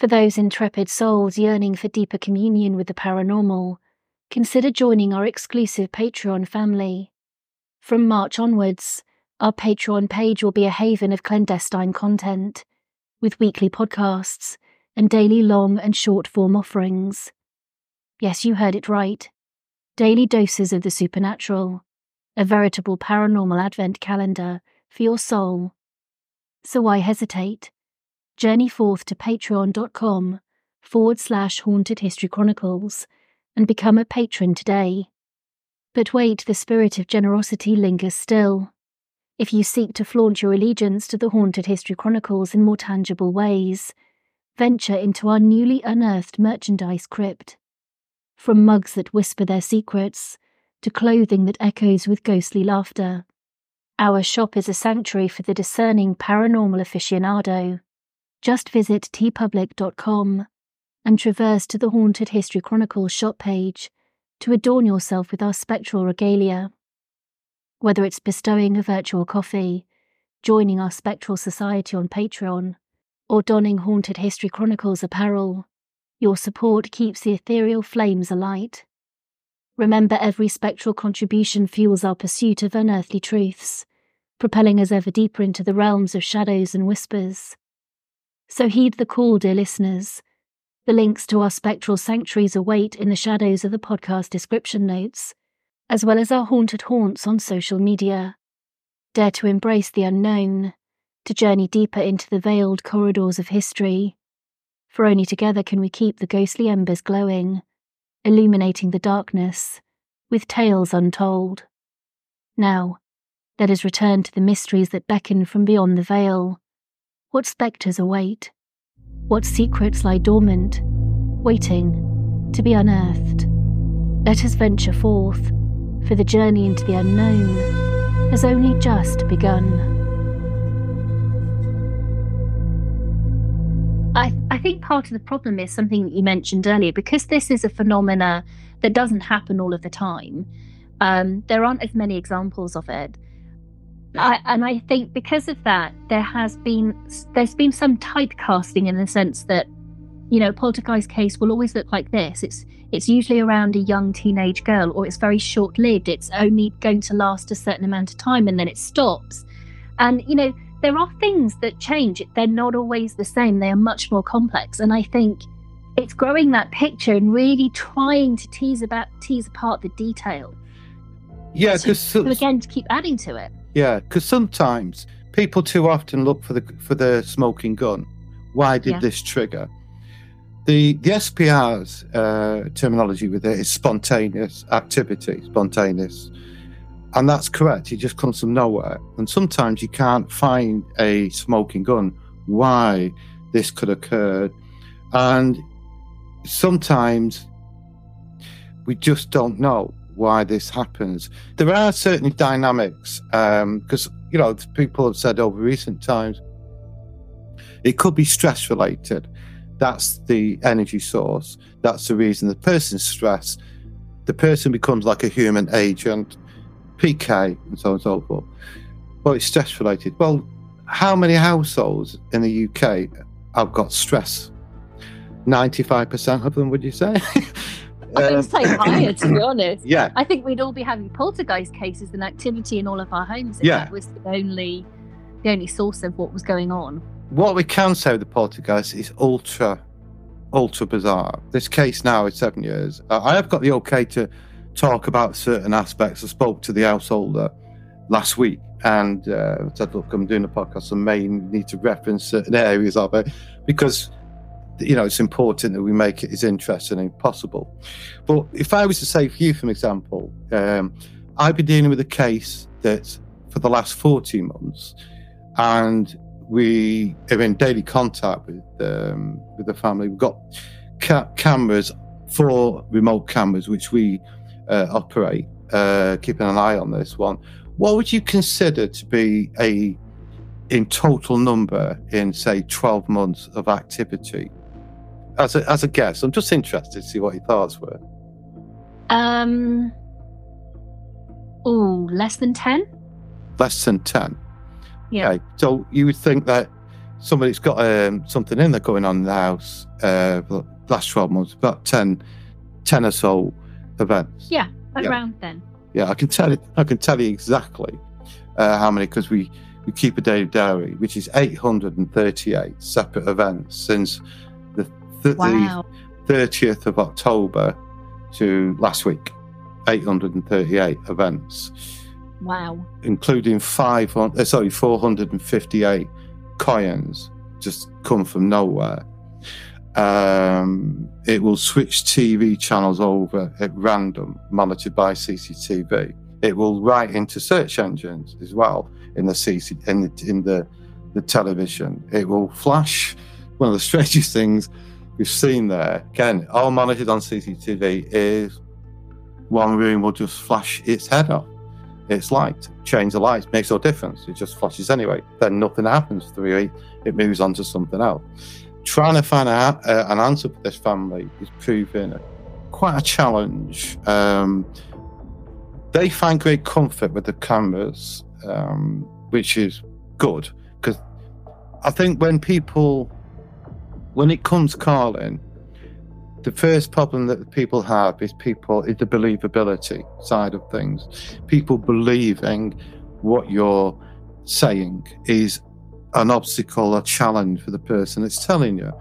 For those intrepid souls yearning for deeper communion with the paranormal, consider joining our exclusive Patreon family. From March onwards, our Patreon page will be a haven of clandestine content with weekly podcasts and daily long and short form offerings. Yes, you heard it right. Daily doses of the supernatural, a veritable paranormal advent calendar for your soul. So why hesitate? Journey forth to patreon.com forward slash haunted history chronicles and become a patron today. But wait, the spirit of generosity lingers still. If you seek to flaunt your allegiance to the Haunted History Chronicles in more tangible ways, venture into our newly unearthed merchandise crypt. From mugs that whisper their secrets to clothing that echoes with ghostly laughter, our shop is a sanctuary for the discerning paranormal aficionado. Just visit teepublic.com and traverse to the Haunted History Chronicles shop page to adorn yourself with our spectral regalia. Whether it's bestowing a virtual coffee, joining our Spectral Society on Patreon, or donning Haunted History Chronicles apparel, your support keeps the ethereal flames alight. Remember, every spectral contribution fuels our pursuit of unearthly truths, propelling us ever deeper into the realms of shadows and whispers. So heed the call, dear listeners. The links to our spectral sanctuaries await in the shadows of the podcast description notes as well as our haunted haunts on social media. Dare to embrace the unknown, to journey deeper into the veiled corridors of history. For only together can we keep the ghostly embers glowing, illuminating the darkness with tales untold. Now, let us return to the mysteries that beckon from beyond the veil. What spectres await? What secrets lie dormant, waiting to be unearthed? Let us venture forth for the journey into the unknown has only just begun. I, I think part of the problem is something that you mentioned earlier because this is a phenomena that doesn't happen all of the time. Um, there aren't as many examples of it. I, and I think because of that, there has been there's been some typecasting in the sense that you know, poltergeist case will always look like this. It's it's usually around a young teenage girl, or it's very short lived. It's only going to last a certain amount of time and then it stops. And you know, there are things that change. They're not always the same. They are much more complex. And I think it's growing that picture and really trying to tease about tease apart the detail. Yeah, because again to keep adding to it. Yeah, because sometimes people too often look for the for the smoking gun. Why did yeah. this trigger? The the SPR's uh, terminology with it is spontaneous activity, spontaneous, and that's correct. It just comes from nowhere, and sometimes you can't find a smoking gun. Why this could occur, and sometimes we just don't know why this happens. There are certain dynamics because um, you know people have said over recent times it could be stress related That's the energy source. That's the reason the person's stressed. The person becomes like a human agent, PK, and so on and so forth. Well, it's stress related. Well, how many households in the UK have got stress? 95% of them, would you say? I would say higher, to be honest. Yeah. I think we'd all be having poltergeist cases and activity in all of our homes if Yeah. that was the only the only source of what was going on. What we can say with the poltergeist is ultra, ultra bizarre. This case now is seven years. Uh, I have got the okay to talk about certain aspects. I spoke to the householder last week and uh, said, "Look, I'm doing a podcast. I may need to reference certain areas of it because." You know, it's important that we make it as interesting as possible. But if I was to say for you, for example, um, I've been dealing with a case that for the last 14 months, and we are in daily contact with um, with the family. We've got ca- cameras, four remote cameras, which we uh, operate, uh, keeping an eye on this one. What would you consider to be a in total number in say 12 months of activity? As a, as a guess, I'm just interested to see what your thoughts were. Um Oh, less than ten? Less than 10. Yeah. Okay. So you would think that somebody's got um, something in there going on in the house uh, the last 12 months, about 10, 10 or so events. Yeah. Yeah. Around then. Yeah, I can tell you, I can tell you exactly uh, how many because we, we keep a daily diary, which is 838 separate events since th- Wow. the 30th of October to last week. 838 events. Wow. including five on, uh, sorry, 458 coins just come from nowhere. Um, it will switch TV channels over at random, monitored by CCTV. It will write into search engines as well in the CC in the, in the the television. It will flash. One of the strangest things we've seen there, again, all monitored on CCTV, is one room will just flash its head off its light. Change the lights makes no difference. It just flashes anyway. Then nothing happens for three weeks. It moves on to something else. Trying to find out uh, an answer for this family is proving quite a challenge. Um, they find great comfort with the cameras, um, which is good because I think when people, when it comes calling, the first problem that people have is people is the believability side of things. People believing what you're saying is an obstacle, a challenge for the person that's telling you.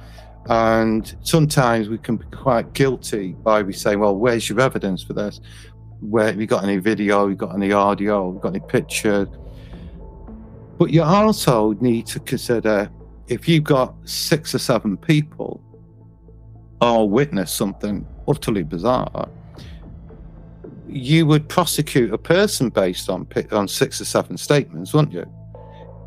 And sometimes we can be quite guilty by we say, well, where's your evidence for this? Where have you got any video? Have you got any audio? Have you got any picture? But you also need to consider if you've got six or seven people all witness something utterly bizarre, you would prosecute a person based on on six or seven statements, wouldn't you?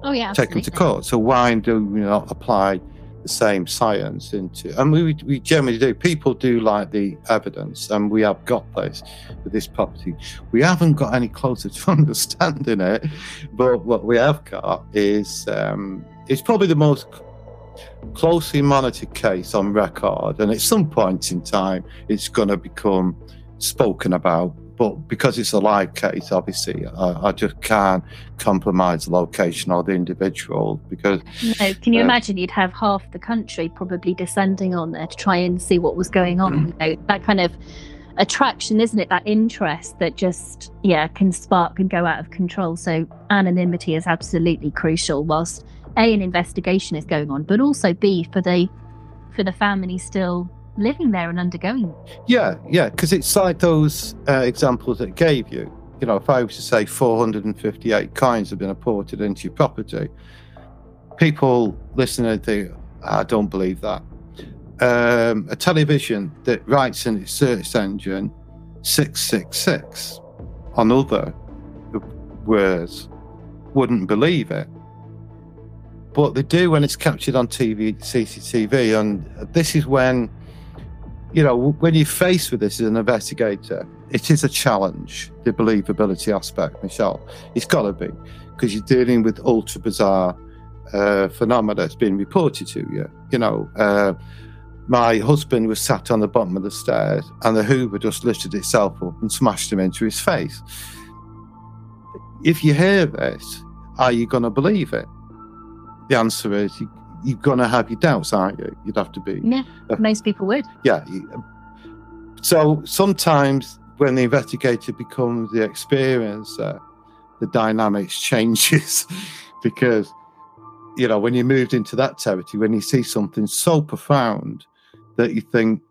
Oh yeah. Take them to court. So why do we not apply the same science into? And we we generally do. People do like the evidence, and we have got this with this property. We haven't got any closer to understanding it, but what we have got is um, it's probably the most closely monitored case on record, and at some point in time, it's going to become spoken about. But because it's a live case, obviously, I, I just can't compromise the location or the individual because No, can you Uh, imagine you'd have half the country probably descending on there to try and see what was going on? You know, that kind of attraction, isn't it? That interest that just, yeah, can spark and go out of control. So anonymity is absolutely crucial whilst A, an investigation is going on, but also B, for the for the family still living there and undergoing. Yeah, yeah, because it's like those uh, examples that I gave you. You know, if I was to say 458 coins have been apported into your property, people listening think, I don't believe that. Um, a television that writes in its search engine 666 on other words wouldn't believe it. But they do when it's captured on TV, CCTV. And this is when you know, when you're faced with this as an investigator, it is a challenge, the believability aspect, Michelle. It's got to be, because you're dealing with ultra bizarre uh, phenomena that's been reported to you. You know, uh, my husband was sat on the bottom of the stairs and the Hoover just lifted itself up and smashed him into his face. If you hear this, are you going to believe it? The answer is you, you're going to have your doubts, aren't you? You'd have to be. Yeah, uh, most people would. Yeah. So sometimes when the investigator becomes the experiencer, the dynamics changes because you know when you moved into that territory when you see something so profound that you think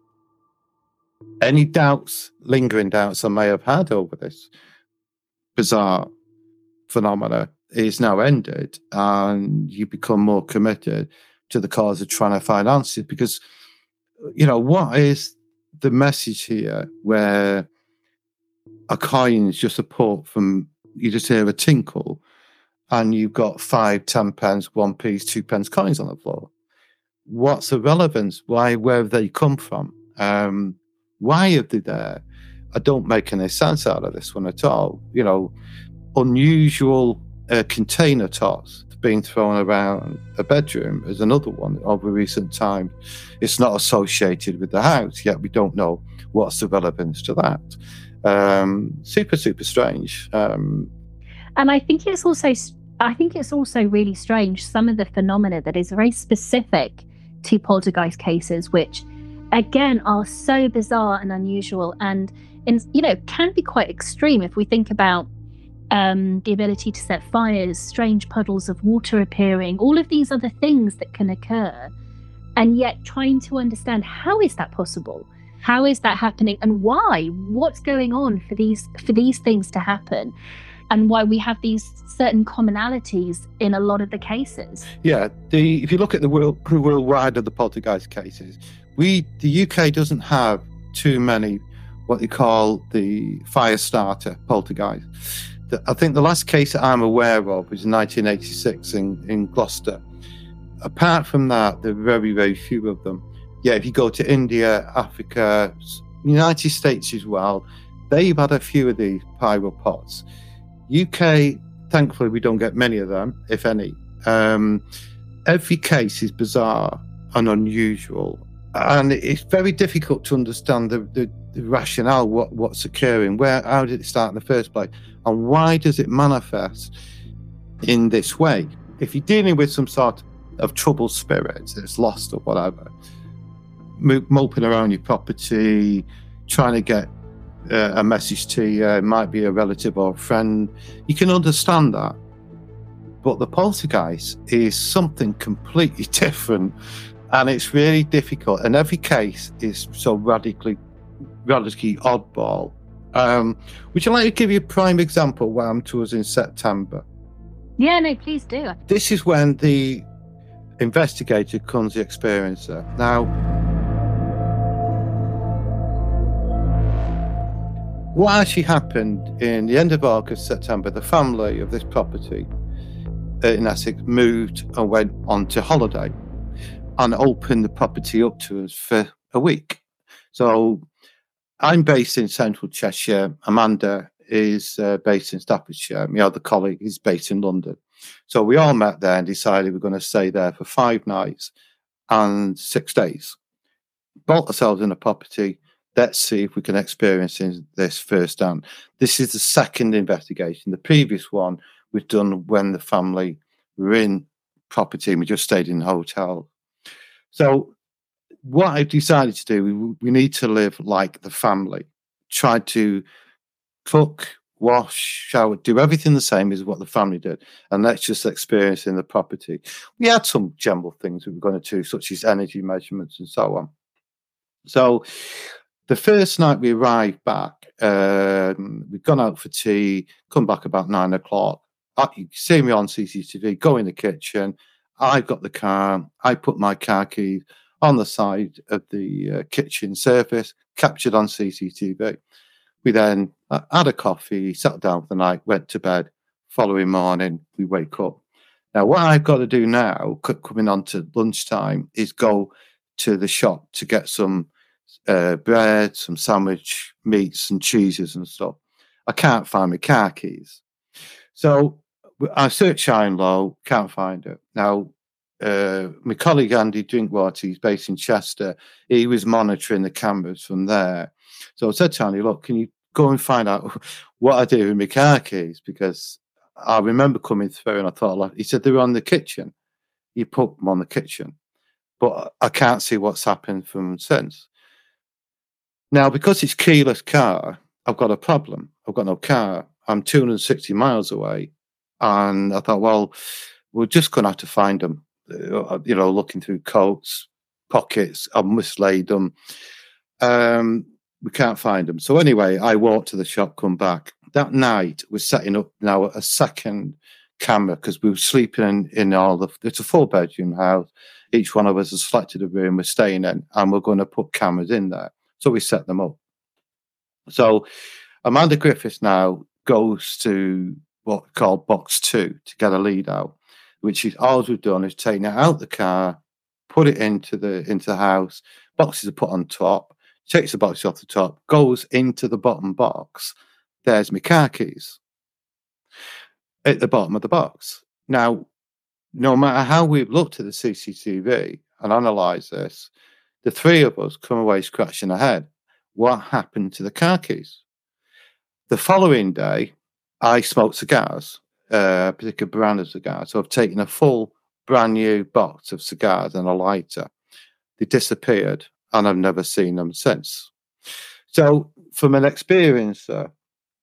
any doubts lingering doubts i may have had over this bizarre phenomena is now ended and you become more committed to the cause of trying to find answers because you know what is the message here where a coin is just a port from you just hear a tinkle and you've got five, ten pence, one piece, two pence coins on the floor. What's the relevance? Why, where have they come from? Um, why are they there? I don't make any sense out of this one at all. You know, unusual uh, container tots being thrown around a bedroom is another one over recent times. It's not associated with the house, yet we don't know what's the relevance to that. Um, super, super strange. Um, and I think it's also, I think it's also really strange some of the phenomena that is very specific to poltergeist cases, which again are so bizarre and unusual, and in, you know can be quite extreme if we think about um, the ability to set fires, strange puddles of water appearing, all of these other things that can occur, and yet trying to understand how is that possible? How is that happening, and why? What's going on for these for these things to happen? and why we have these certain commonalities in a lot of the cases. Yeah, the if you look at the world worldwide of the poltergeist cases, we the UK doesn't have too many what they call the fire starter poltergeist. I think the last case that I'm aware of was 1986 in, in Gloucester. Apart from that, there are very, very few of them. Yeah, if you go to India, Africa, United States as well, they've had a few of these pyro pots. UK, thankfully, we don't get many of them, if any. Um, every case is bizarre and unusual, and it's very difficult to understand the, the, the rationale, what, what's occurring, where, how did it start in the first place, and why does it manifest in this way? If you're dealing with some sort of troubled spirits that's lost or whatever, moping around your property, trying to get uh, a message to you, it might be a relative or a friend. You can understand that. But the poltergeist is something completely different and it's really difficult. And every case is so radically, radically oddball. Um, would you like to give you a prime example what I'm us in September? Yeah, no, please do. This is when the investigator comes the experiencer. Now, What actually happened in the end of August, September, the family of this property uh, in Essex moved and went on to holiday and opened the property up to us for a week. So I'm based in central Cheshire. Amanda is uh, based in Staffordshire. My other colleague is based in London. So we all met there and decided we're going to stay there for five nights and six days. Bolt ourselves in a property let's see if we can experience this firsthand. This is the second investigation. The previous one was done when the family were in property and we just stayed in the hotel. So, what I've decided to do, we, we need to live like the family. Try to cook, wash, shower, do everything the same as what the family did. And let's just experience in the property. We had some general things we were going to do, such as energy measurements and so on. So the first night we arrived back, um, we'd gone out for tea, come back about nine o'clock. I, you see me on CCTV, go in the kitchen. I've got the car. I put my car keys on the side of the uh, kitchen surface, captured on CCTV. We then uh, had a coffee, sat down for the night, went to bed. Following morning, we wake up. Now, what I've got to do now, coming on to lunchtime, is go to the shop to get some uh, bread, some sandwich meats and cheeses and stuff. I can't find my car keys. So I search high and low, can't find it. Now, uh, my colleague Andy Drinkwater, he's based in Chester, he was monitoring the cameras from there. So I said to Andy, look, can you go and find out what I do with my car keys? Because I remember coming through and I thought, he said, they were on the kitchen. You put them on the kitchen. But I can't see what's happened from since. Now, because it's keyless car, I've got a problem. I've got no car. I'm 260 miles away. And I thought, well, we're just going to have to find them. Uh, you know, looking through coats, pockets, I've mislaid them. Um, we can't find them. So anyway, I walked to the shop, come back. That night, we're setting up now a second camera because we were sleeping in, in all the. It's a four bedroom house. Each one of us has selected a room we're staying in, and we're going to put cameras in there. So we set them up. So Amanda Griffiths now goes to what called box two to get a lead out, which is all we've done is taken it out the car, put it into the into the house. Boxes are put on top. Takes the box off the top, goes into the bottom box. There's my car keys at the bottom of the box. Now, no matter how we've looked at the CCTV and analysed this, the three of us come away scratching our head. What happened to the car keys? The following day, I smoked cigars, uh, a particular brand of cigars. So I've taken a full brand new box of cigars and a lighter. They disappeared and I've never seen them since. So, from an experience, uh,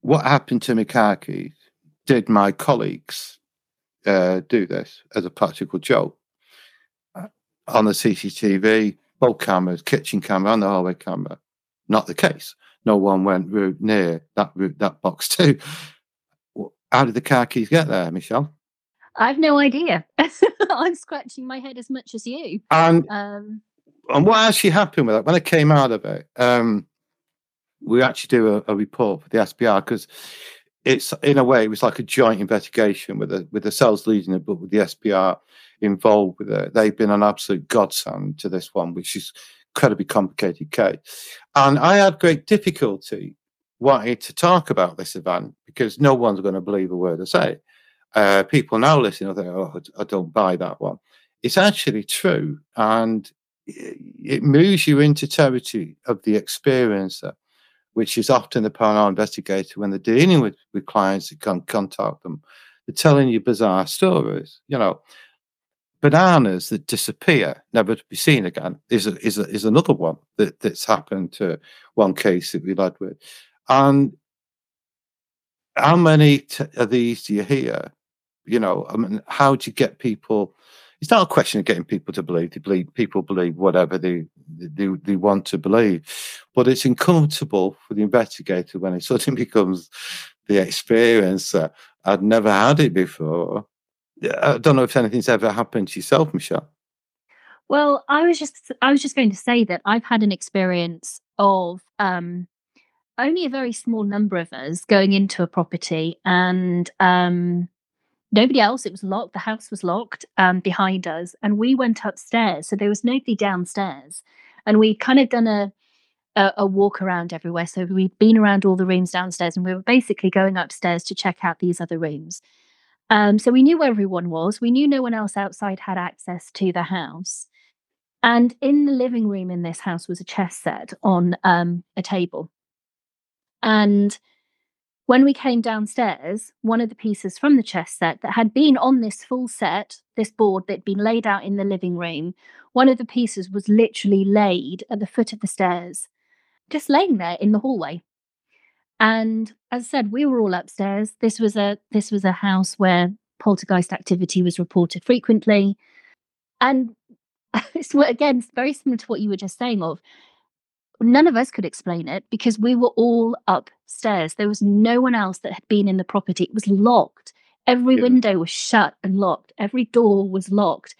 what happened to keys? Did my colleagues uh, do this as a practical joke uh, on the CCTV? both cameras, kitchen camera and the hallway camera. Not the case. No one went near that that box too. How did the car keys get there, Michelle? I've no idea. I'm scratching my head as much as you. And um, and what actually happened with that when I came out of it, um, we actually do a, a report for the SPR because it's in a way it was like a joint investigation with the with the cells leading it, but with the SPR involved with it. They've been an absolute godsend to this one, which is incredibly complicated case. And I had great difficulty wanting to talk about this event because no one's going to believe a word I say. Uh, people now listening, I think, oh, I don't buy that one. It's actually true, and it moves you into territory of the experiencer, which is often the paranormal investigator when they're dealing with, with clients that can contact them. They're telling you bizarre stories. You know, bananas that disappear, never to be seen again, is a, is a, is another one that, that's happened to one case that we led with. And how many t- of these do you hear? You know, I mean, how do you get people? It's not a question of getting people to believe. They believe people believe whatever they, they they want to believe, but it's uncomfortable for the investigator when it suddenly becomes the experiencer. I'd never had it before, I don't know if anything's ever happened to yourself, Michelle. Well, I was just I was just going to say that I've had an experience of um, only a very small number of us going into a property and um, nobody else. It was locked. The house was locked um, behind us, and we went upstairs. So there was nobody downstairs, and we kind of done a, a a walk around everywhere. So we'd been around all the rooms downstairs, and we were basically going upstairs to check out these other rooms. Um, so we knew where everyone was. We knew no one else outside had access to the house. And in the living room in this house was a chess set on um, a table. And when we came downstairs, one of the pieces from the chess set that had been on this full set, this board that had been laid out in the living room, one of the pieces was literally laid at the foot of the stairs, just laying there in the hallway. And as I said, we were all upstairs. This was a this was a house where poltergeist activity was reported frequently. And it's again very similar to what you were just saying of none of us could explain it because we were all upstairs. There was no one else that had been in the property. It was locked. Every yeah. window was shut and locked. Every door was locked.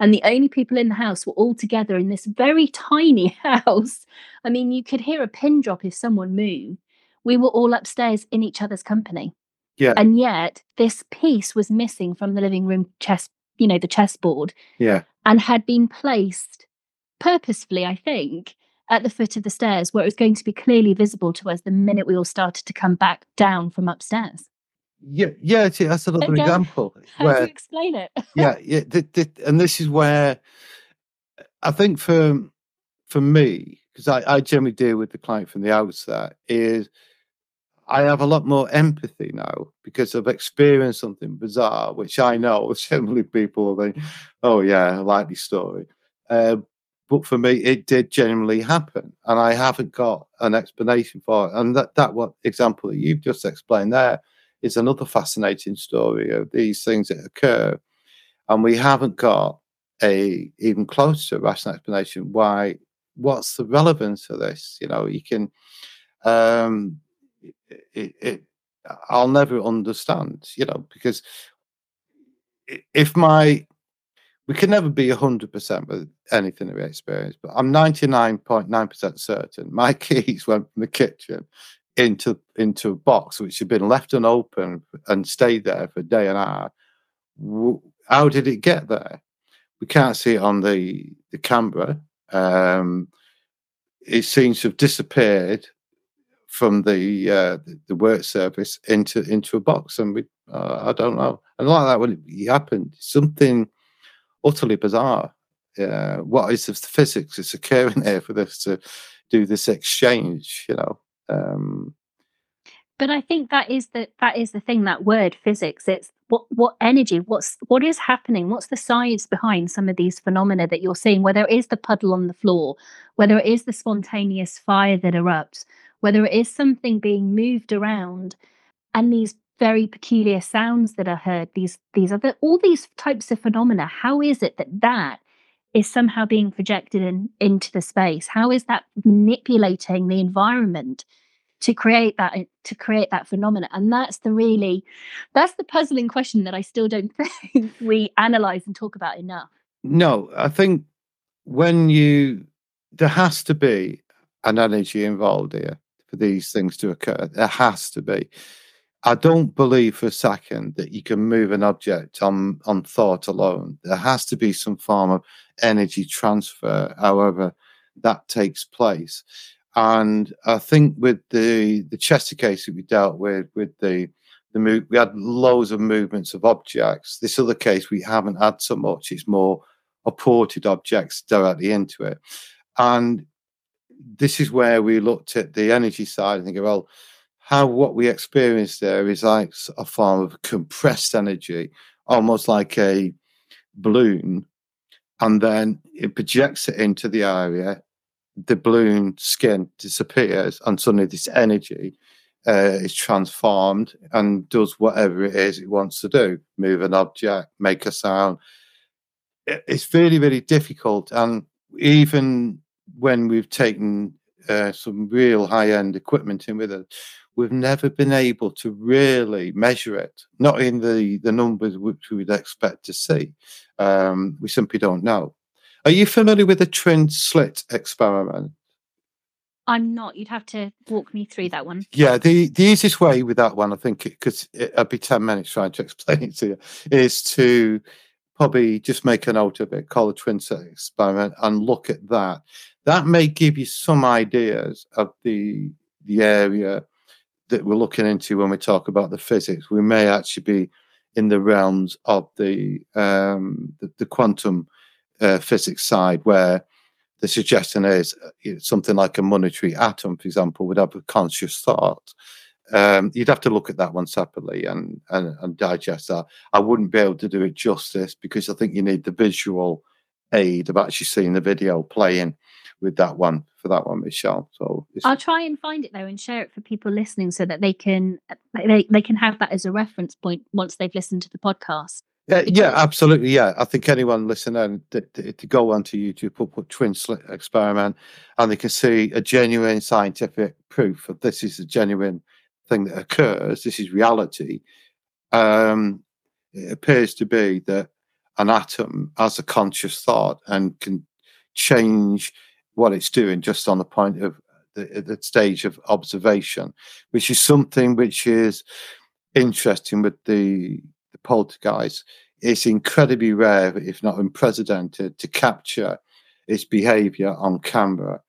And the only people in the house were all together in this very tiny house. I mean, you could hear a pin drop if someone moved we were all upstairs in each other's company. Yeah. And yet this piece was missing from the living room chess, you know, the chessboard. Yeah. And had been placed purposefully, I think, at the foot of the stairs where it was going to be clearly visible to us the minute we all started to come back down from upstairs. Yeah, yeah, that's another Again, example. How where, do you explain it? yeah, yeah, th- th- and this is where I think for for me, because I, I generally deal with the client from the outset, is I have a lot more empathy now because I've experienced something bizarre, which I know generally people think, oh yeah, a likely story. Uh, but for me, it did genuinely happen, and I haven't got an explanation for it. And that that what example that you've just explained there is another fascinating story of these things that occur, and we haven't got a even close to a rational explanation why. What's the relevance of this? You know, you can. Um, it, it, I'll never understand, you know, because if my we can never be 100% with anything that we experience, but I'm 99.9% certain my keys went from the kitchen into into a box which had been left unopened and stayed there for a day and a half. How did it get there? We can't see it on the the camera. Um, it seems to have disappeared from the uh, the work surface into into a box, and we uh, I don't know. And like that when it happened, something utterly bizarre. Uh, what is the physics that's occurring here for this to do this exchange? You know. Um, but I think that is the that is the thing. That word physics. It's what what energy. What's what is happening? What's the science behind some of these phenomena that you're seeing? Whether it is the puddle on the floor, whether it is the spontaneous fire that erupts, whether it is something being moved around, and these very peculiar sounds that are heard. These these other all these types of phenomena. How is it that that is somehow being projected in, into the space? How is that manipulating the environment to create that to create that phenomena? And that's the really that's the puzzling question that I still don't think we analyze and talk about enough. No, I think when you there has to be an energy involved here for these things to occur. There has to be. I don't believe for a second that you can move an object on on thought alone. There has to be some form of energy transfer, however that takes place. And I think with the the Chester case that we dealt with, with the the move, we had loads of movements of objects. This other case we haven't had so much. It's more apported objects directly into it, and this is where we looked at the energy side and think, well, how what we experience there is like a form of compressed energy, almost like a balloon, and then it projects it into the area. The balloon skin disappears, and suddenly this energy uh, is transformed and does whatever it is it wants to do move an object, make a sound. It's really, really difficult. And even when we've taken uh, some real high end equipment in with it, we've never been able to really measure it, not in the, the numbers which we would expect to see. Um, we simply don't know. Are you familiar with the twin slit experiment? I'm not. You'd have to walk me through that one. Yeah, the, the easiest way with that one, I think, because it, it'd be 10 minutes trying to explain it to you, is to probably just make a note of it, call the twin slit experiment, and look at that. That may give you some ideas of the the area that we're looking into when we talk about the physics. We may actually be in the realms of the um, the, the, quantum uh, physics side, where the suggestion is uh, something like a monetary atom, for example, would have a conscious thought. Um, you'd have to look at that one separately and, and, and digest that. I wouldn't be able to do it justice because I think you need the visual aid of actually seeing the video playing with that one for that one, Michelle. So I'll try and find it though and share it for people listening so that they can they, they can have that as a reference point once they've listened to the podcast. Yeah, yeah, absolutely. Yeah, I think anyone listening to, to, to go onto YouTube, put, put twin slit experiment, and they can see a genuine scientific proof that this is a genuine thing that occurs. This is reality. Um, it appears to be that an atom has a conscious thought and can change what it's doing just on the point of the, the stage of observation, which is something which is interesting with the, the poltergeist. It's incredibly rare, if not unprecedented, to capture its behavior on camera.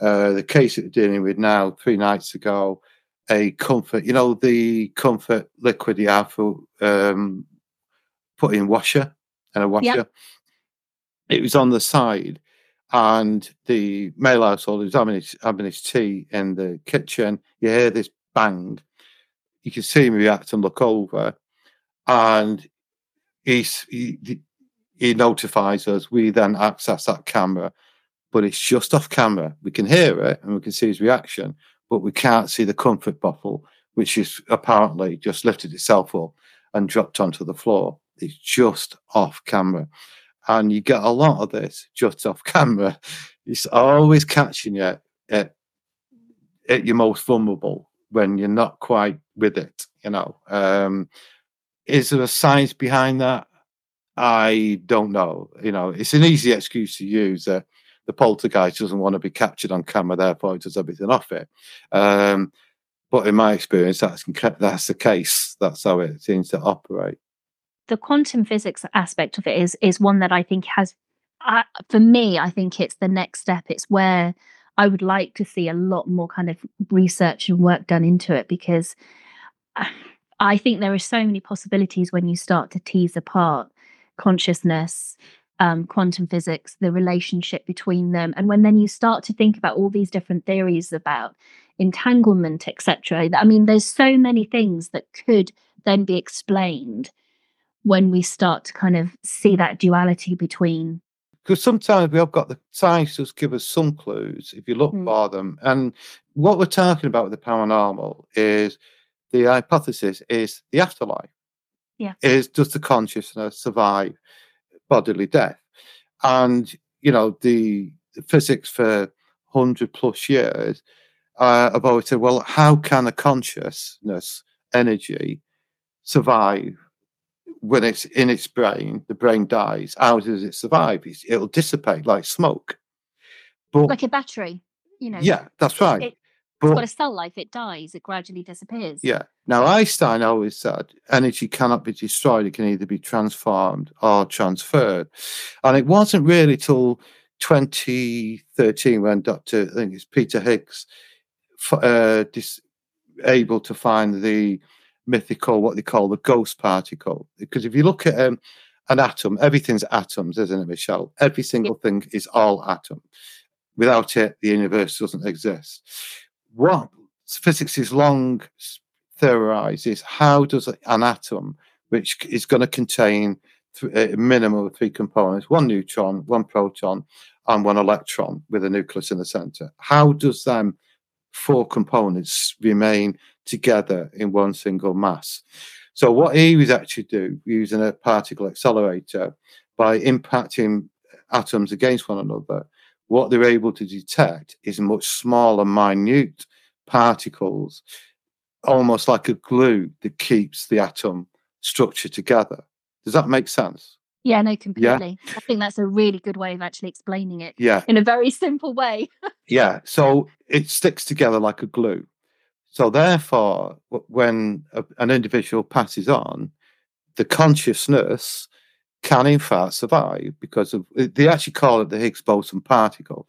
Uh, the case that we're dealing with now, three nights ago, a comfort, you know, the comfort liquid you have for um, putting washer and a washer. Yep. It was on the side, and the male household was having his, having his tea in the kitchen. You hear this bang. You can see him react and look over, and he's, he, he notifies us. We then access that camera, but it's just off camera. We can hear it and we can see his reaction, but we can't see the comfort bottle, which is apparently just lifted itself up and dropped onto the floor. It's just off camera. And you get a lot of this just off camera. It's always catching you at, at your most vulnerable when you're not quite with it, you know. Um, is there a science behind that? I don't know. You know, it's an easy excuse to use. Uh, the poltergeist doesn't want to be captured on camera, therefore it does everything off it. Um, but in my experience, that's that's the case. That's how it seems to operate. The quantum physics aspect of it is is one that I think has, uh, for me, I think it's the next step. It's where I would like to see a lot more kind of research and work done into it because I think there are so many possibilities when you start to tease apart consciousness um, quantum physics, the relationship between them. And when then you start to think about all these different theories about entanglement, etc. I mean, there's so many things that could then be explained when we start to kind of see that duality between. Because sometimes we have got the science does give us some clues if you look mm. for them. And what we're talking about with the paranormal is the hypothesis is the afterlife. Yeah. Is does the consciousness survive? bodily death. And, you know, the, the physics for 100 plus years uh, have always said, well, how can a consciousness energy survive when it's in its brain? The brain dies. How does it survive? it'll dissipate like smoke. But, like a battery, you know. Yeah, that's right. It, it's got a cell life, it dies, it gradually disappears. Yeah. Now, Einstein always said energy cannot be destroyed, it can either be transformed or transferred. And it wasn't really till 2013 when Dr. I think it's Peter Higgs uh, dis- able to find the mythical, what they call the ghost particle. Because if you look at um, an atom, everything's atoms, isn't it, Michelle? Every single yeah. thing is all atom. Without it, the universe doesn't exist what physics is long theorized is how does an atom, which is going to contain a minimum of three components, one neutron, one proton, and one electron with a nucleus in the center, how does them four components remain together in one single mass? So what he was actually doing using a particle accelerator by impacting atoms against one another what they're able to detect is much smaller, minute particles, almost like a glue that keeps the atom structure together. Does that make sense? Yeah, no, completely. Yeah? I think that's a really good way of actually explaining it. Yeah. In a very simple way. yeah. So it sticks together like a glue. So therefore, when a, an individual passes on, the consciousness can in fact survive because of they actually call it the Higgs boson particle.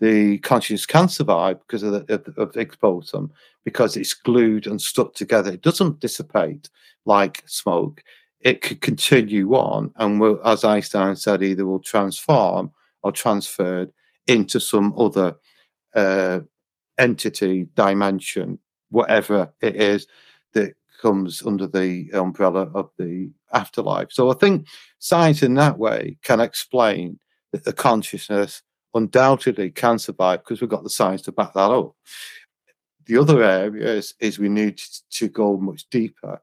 The consciousness can survive because of the, of, Higgs boson because it's glued and stuck together. It doesn't dissipate like smoke. It could continue on, and will, as Einstein said, either will transform or transferred into some other uh, entity, dimension, whatever it is that comes under the umbrella of the afterlife. So I think science in that way can explain that the consciousness undoubtedly can survive because we've got the science to back that up. The other area is, is we need to go much deeper.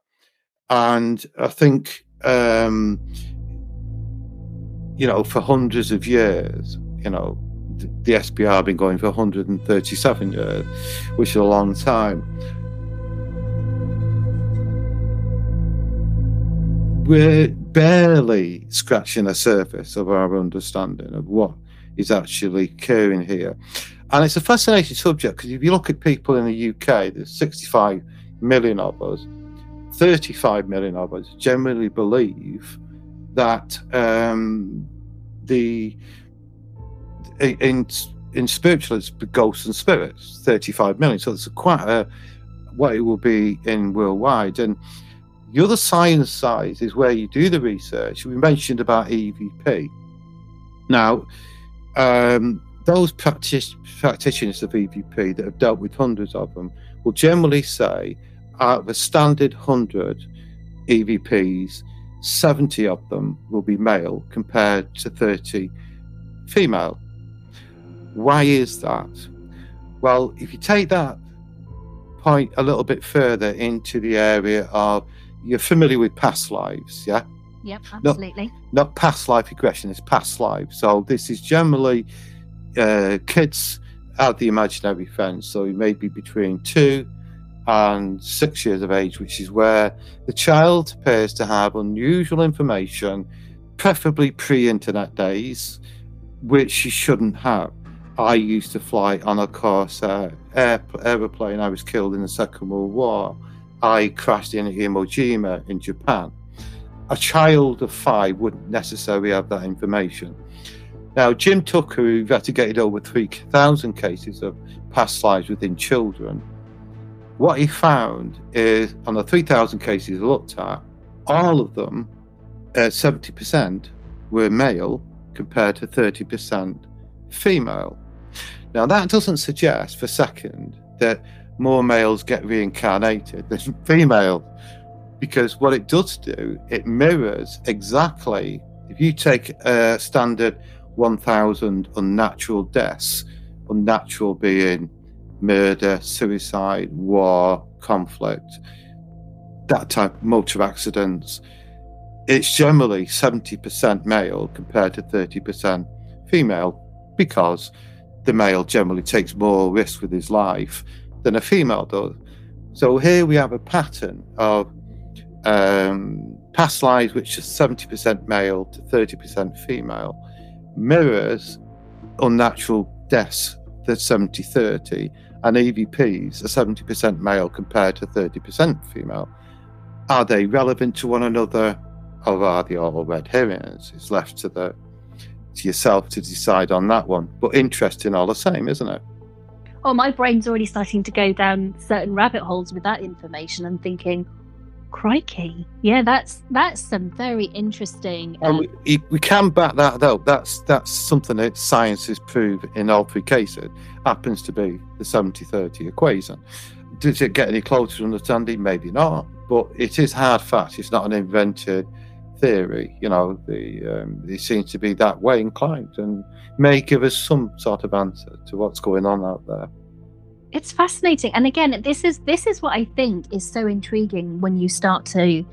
And I think, um, you know, for hundreds of years, you know, the, SPR have been going for 137 years, which is a long time we're barely scratching the surface of our understanding of what is actually occurring here. And it's a fascinating subject because if you look at people in the UK, there's 65 million of us, 35 million of us generally believe that um, the in in spiritualism, ghosts and spirits, 35 million. So it's quite a what it will be in worldwide. And the other science side is where you do the research. We mentioned about EVP. Now, um, those practitioners of EVP that have dealt with hundreds of them will generally say out of a standard 100 EVPs, 70 of them will be male compared to 30 female. Why is that? Well, if you take that point a little bit further into the area of you're familiar with past lives, yeah? Yep, absolutely. Not, not past life regression, it's past lives. So this is generally uh, kids at the imaginary fence. So it may be between two and six years of age, which is where the child appears to have unusual information, preferably pre internet days, which she shouldn't have. I used to fly on a Corsair air, aeroplane. I was killed in the Second World War. I crashed in Iwo Jima in Japan. A child of five wouldn't necessarily have that information. Now, Jim Tucker, who investigated over 3,000 cases of past lives within children, what he found is on the 3,000 cases looked at, all of them, uh, 70% were male compared to 30% female. Now, that doesn't suggest for a second that more males get reincarnated than female, because what it does do, it mirrors exactly. If you take a standard 1,000 unnatural deaths, unnatural being murder, suicide, war, conflict, that type motor accidents, it's generally 70% male compared to 30% female because the male generally takes more risk with his life than a female does. So here we have a pattern of um, past lives, which is 70% male to 30% female, mirrors unnatural deaths that's 70 30, and EVPs are 70% male compared to 30% female. Are they relevant to one another, or are they all red herrings? It's left to the to yourself to decide on that one. But interesting all the same, isn't it? Oh, my brain's already starting to go down certain rabbit holes with that information. I'm thinking, crikey, yeah, that's that's some very interesting. And we, um, we can back that though. That's that's something that science has proved in all three cases happens to be the 70-30 equation. Does it get any closer to understanding? Maybe not, but it is hard fact. It's not an invented theory. You know, the um, seems to be that way inclined and may give us some sort of answer to what's going on out there. It's fascinating, and again, this is this is what I think is so intriguing when you start to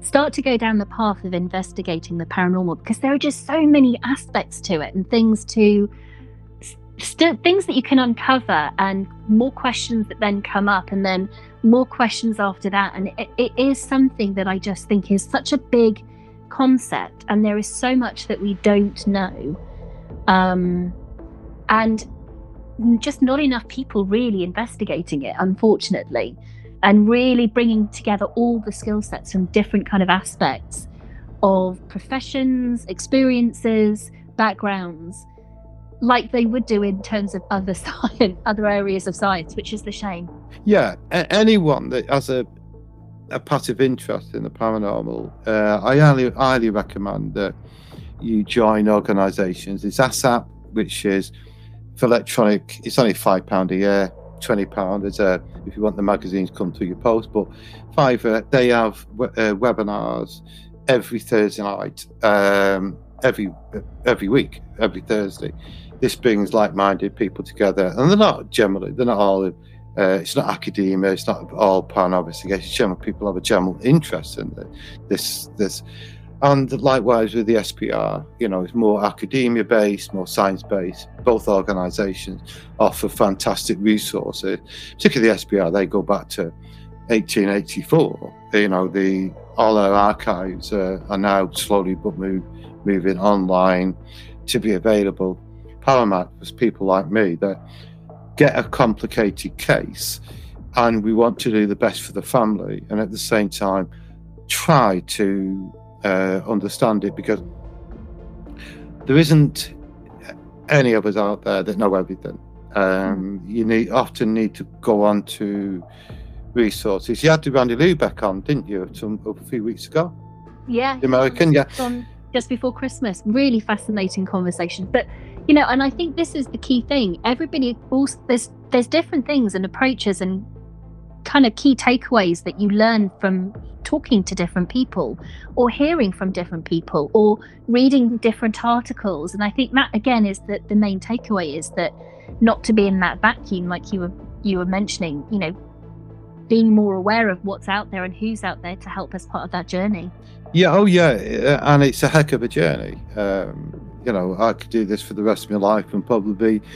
start to go down the path of investigating the paranormal because there are just so many aspects to it and things to st- things that you can uncover and more questions that then come up and then more questions after that and it, it is something that i just think is such a big concept and there is so much that we don't know. Um, and just not enough people really investigating it unfortunately and really bringing together all the skill sets from different kind of aspects of professions experiences backgrounds like they would do in terms of other science other areas of science which is the shame. Yeah anyone that has a a passive interest in the paranormal, uh, I highly, highly recommend that you join organisations. It's ASSAP, which is for electronic. It's only five pound a year, twenty pound. It's a if you want the magazines come through your post, but five. Uh, they have uh, webinars every Thursday night, um, every every week, every Thursday. This brings like-minded people together, and they're not generally they're not all uh, it's not academia. It's not all paranormal investigation. General people have a general interest in this. This, and likewise with the SPR, you know, it's more academia based, more science based. Both organisations offer fantastic resources. Particularly the SPR, they go back to 1884. You know, the all our archives are now slowly but move, moving online to be available. Paramount was people like me that get a complicated case and we want to do the best for the family and at the same time try to uh, understand it because there isn't any of us out there that know everything. Um, you need often need to go on to resources. You had the Randy Liebeck on, didn't you, some, a few weeks ago? Yeah. The American, yeah. Just before Christmas. Really fascinating conversation. But you know, and I think this is the key thing. Everybody also there's there's different things and approaches and kind of key takeaways that you learn from talking to different people or hearing from different people or reading different articles and i think that again is that the main takeaway is that not to be in that vacuum like you were you were mentioning you know being more aware of what's out there and who's out there to help us part of that journey yeah oh yeah and it's a heck of a journey. Um, you know i could do this for the rest of my life and probably be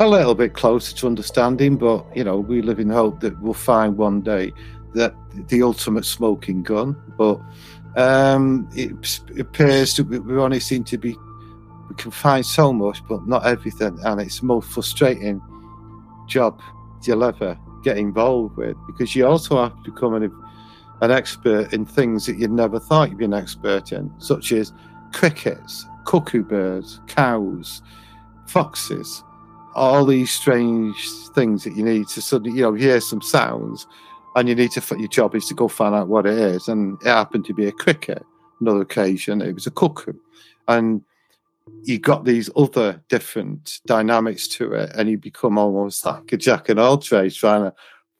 a little bit closer to understanding but you know we live in hope that we'll find one day that the ultimate smoking gun, but um, it, it, appears that we only seem to be we can find so much, but not everything, and it's the most frustrating job you'll ever get involved with because you also have to become an, an expert in things that you'd never thought you'd be an expert in, such as crickets, cuckoo birds, cows, foxes, all these strange things that you need to suddenly, you know, hear some sounds and you need to your job is to go find out what it is. And it happened to be a cricket. Another occasion, it was a cuckoo, and you got these other different dynamics to it, and you become almost like a jack and all trades trying to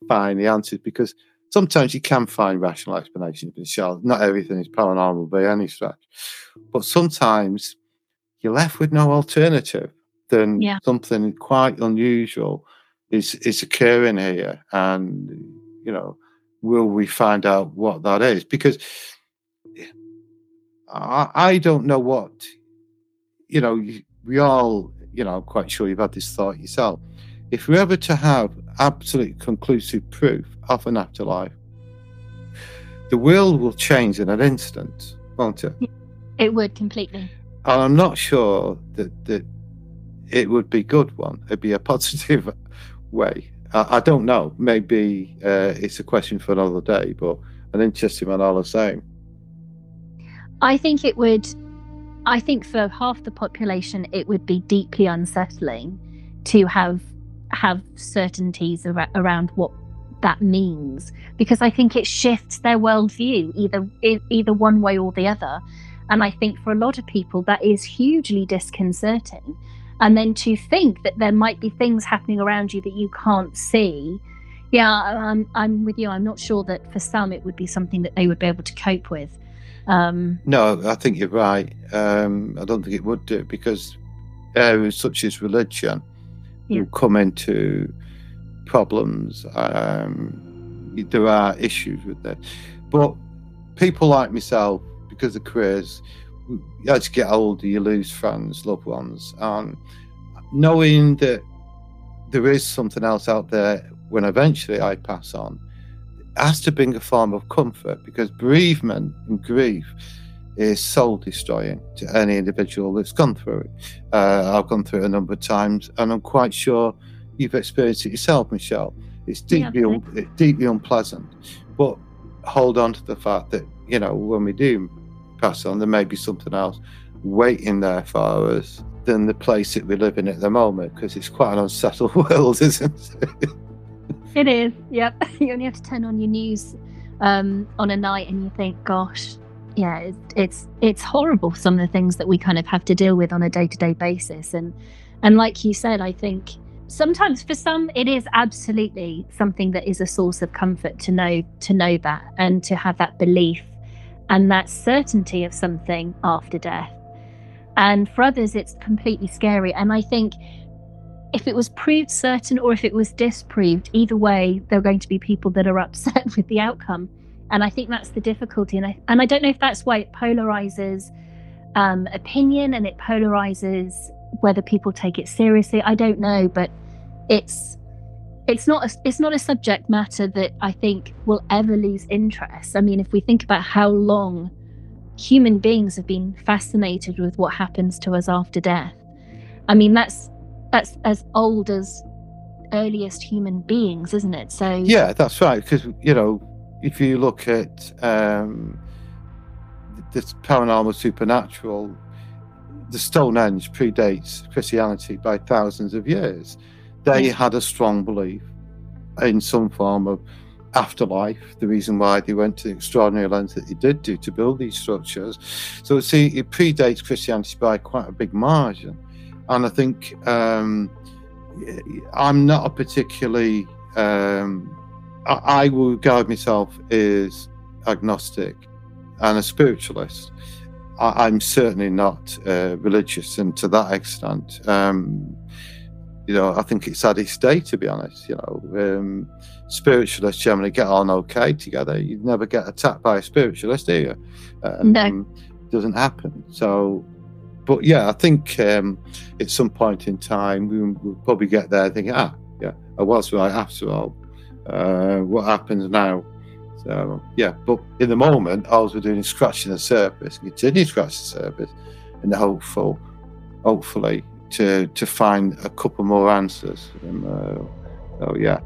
find the answers because sometimes you can find rational explanations, Michelle. Not everything is paranormal by any stretch, but sometimes you're left with no alternative than yeah. something quite unusual is is occurring here, and you know, will we find out what that is? Because I, I don't know what, you know, we all, you know, I'm quite sure you've had this thought yourself. If we're ever to have absolute conclusive proof of an afterlife, the world will change in an instant, won't it? It would completely. And I'm not sure that, that it would be good one. It'd be a positive way. I, I don't know. Maybe uh, it's a question for another day, but an interesting one all the same. I think it would. I think for half the population, it would be deeply unsettling to have have certainties ar- around what that means, because I think it shifts their worldview either either one way or the other. And I think for a lot of people, that is hugely disconcerting. And then to think that there might be things happening around you that you can't see. Yeah i'm, I'm with you. I'm not sure that for some it would be something that they would be able to cope with. Um, no i think you're right. Um, i don't think it would do because areas such as religion yeah. will come into problems um, there are issues with that but people like myself because of careers as you get older, you lose friends, loved ones, and knowing that there is something else out there when eventually I pass on has to bring a form of comfort because bereavement and grief is soul destroying to any individual that's gone through it. Uh, I've gone through it a number of times, and I'm quite sure you've experienced it yourself, Michelle. It's deeply, yeah, un- deeply unpleasant, but hold on to the fact that you know when we do pass on, there may be something else waiting there for us than the place that we live in at the moment because it's quite an unsettled world, isn't it? It is, yep. You only have to turn on your news um, on a night and you think, gosh, yeah, it's, it's horrible. Some of the things that we kind of have to deal with on a day to day basis, and and like you said, I think sometimes for some it is absolutely something that is a source of comfort to know to know that and to have that belief and that certainty of something after death. And for others, it's completely scary. And I think if it was proved certain or if it was disproved, either way, there are going to be people that are upset with the outcome. And I think that's the difficulty. And I, and I don't know if that's why it polarizes um, opinion and it polarizes whether people take it seriously. I don't know, but it's it's not a, it's not a subject matter that I think will ever lose interest. I mean, if we think about how long human beings have been fascinated with what happens to us after death, I mean that's that's as old as earliest human beings, isn't it? So yeah, that's right. Because you know, if you look at um, this paranormal supernatural, the Stonehenge predates Christianity by thousands of years they had a strong belief in some form of afterlife, the reason why they went to the extraordinary lengths that they did do to build these structures. So, see, it predates Christianity by quite a big margin. And I think um, I'm not a particularly, um, I, I will regard myself as agnostic and a spiritualist. I, am certainly not uh, religious, and to that extent, um, you know, I think it's had its day, to be honest. You know, um, spiritualists generally get on okay together. You never get attacked by a spiritualist, do you? Um, no. Doesn't happen. So, but yeah, I think um, at some point in time, we, will probably get there thinking, ah, yeah, I was right after all. Uh, what happens now? So, yeah, but in the moment, all we're doing is scratching the surface, continue to scratch the surface, and hopeful, hopefully, to to find a couple more answers. And, uh, so, yeah.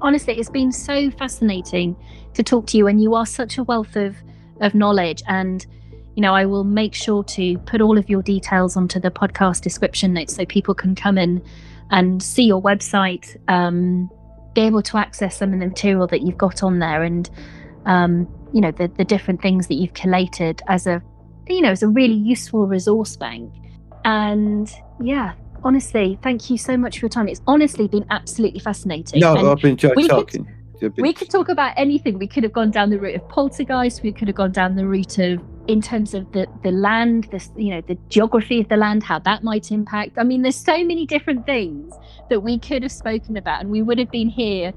Honestly, it's been so fascinating to talk to you, and you are such a wealth of of knowledge. And you know, I will make sure to put all of your details onto the podcast description notes so people can come in and see your website. Um, be able to access some of the material that you've got on there and um, you know the, the different things that you've collated as a you know as a really useful resource bank. And yeah honestly thank you so much for your time. It's honestly been absolutely fascinating. No and i've enjoyed talking. Could, we could talk about anything. We could have gone down the route of poltergeist. We could have gone down the route of in terms of the the land this you know the geography of the land how that might impact. I mean there's so many different things that we could have spoken about and we would have been here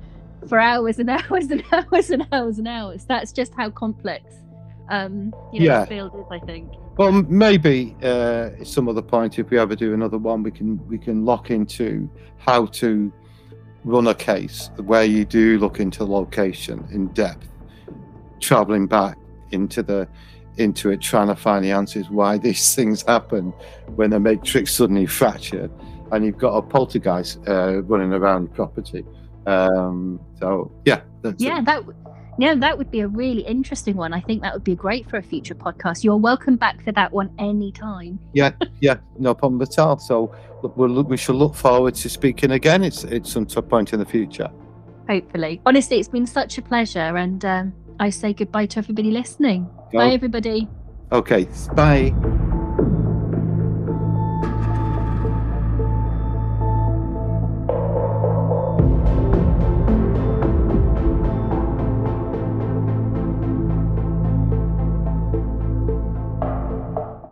for hours and hours and hours and hours and hours. That's just how complex um you know yeah. the field is i think. Well maybe uh some other point if we ever do another one we can we can lock into how to run a case where you do look into location in depth traveling back into the into it trying to find the answers why these things happen when the matrix suddenly fractured and you've got a poltergeist uh, running around the property. Um, so yeah, yeah, it. that yeah, that would be a really interesting one. I think that would be great for a future podcast. You're welcome back for that one anytime. yeah, yeah, no problem at all. So we'll, we shall look forward to speaking again. It's it's some point in the future. Hopefully, honestly, it's been such a pleasure, and um, I say goodbye to everybody listening. Bye, everybody. Okay, bye.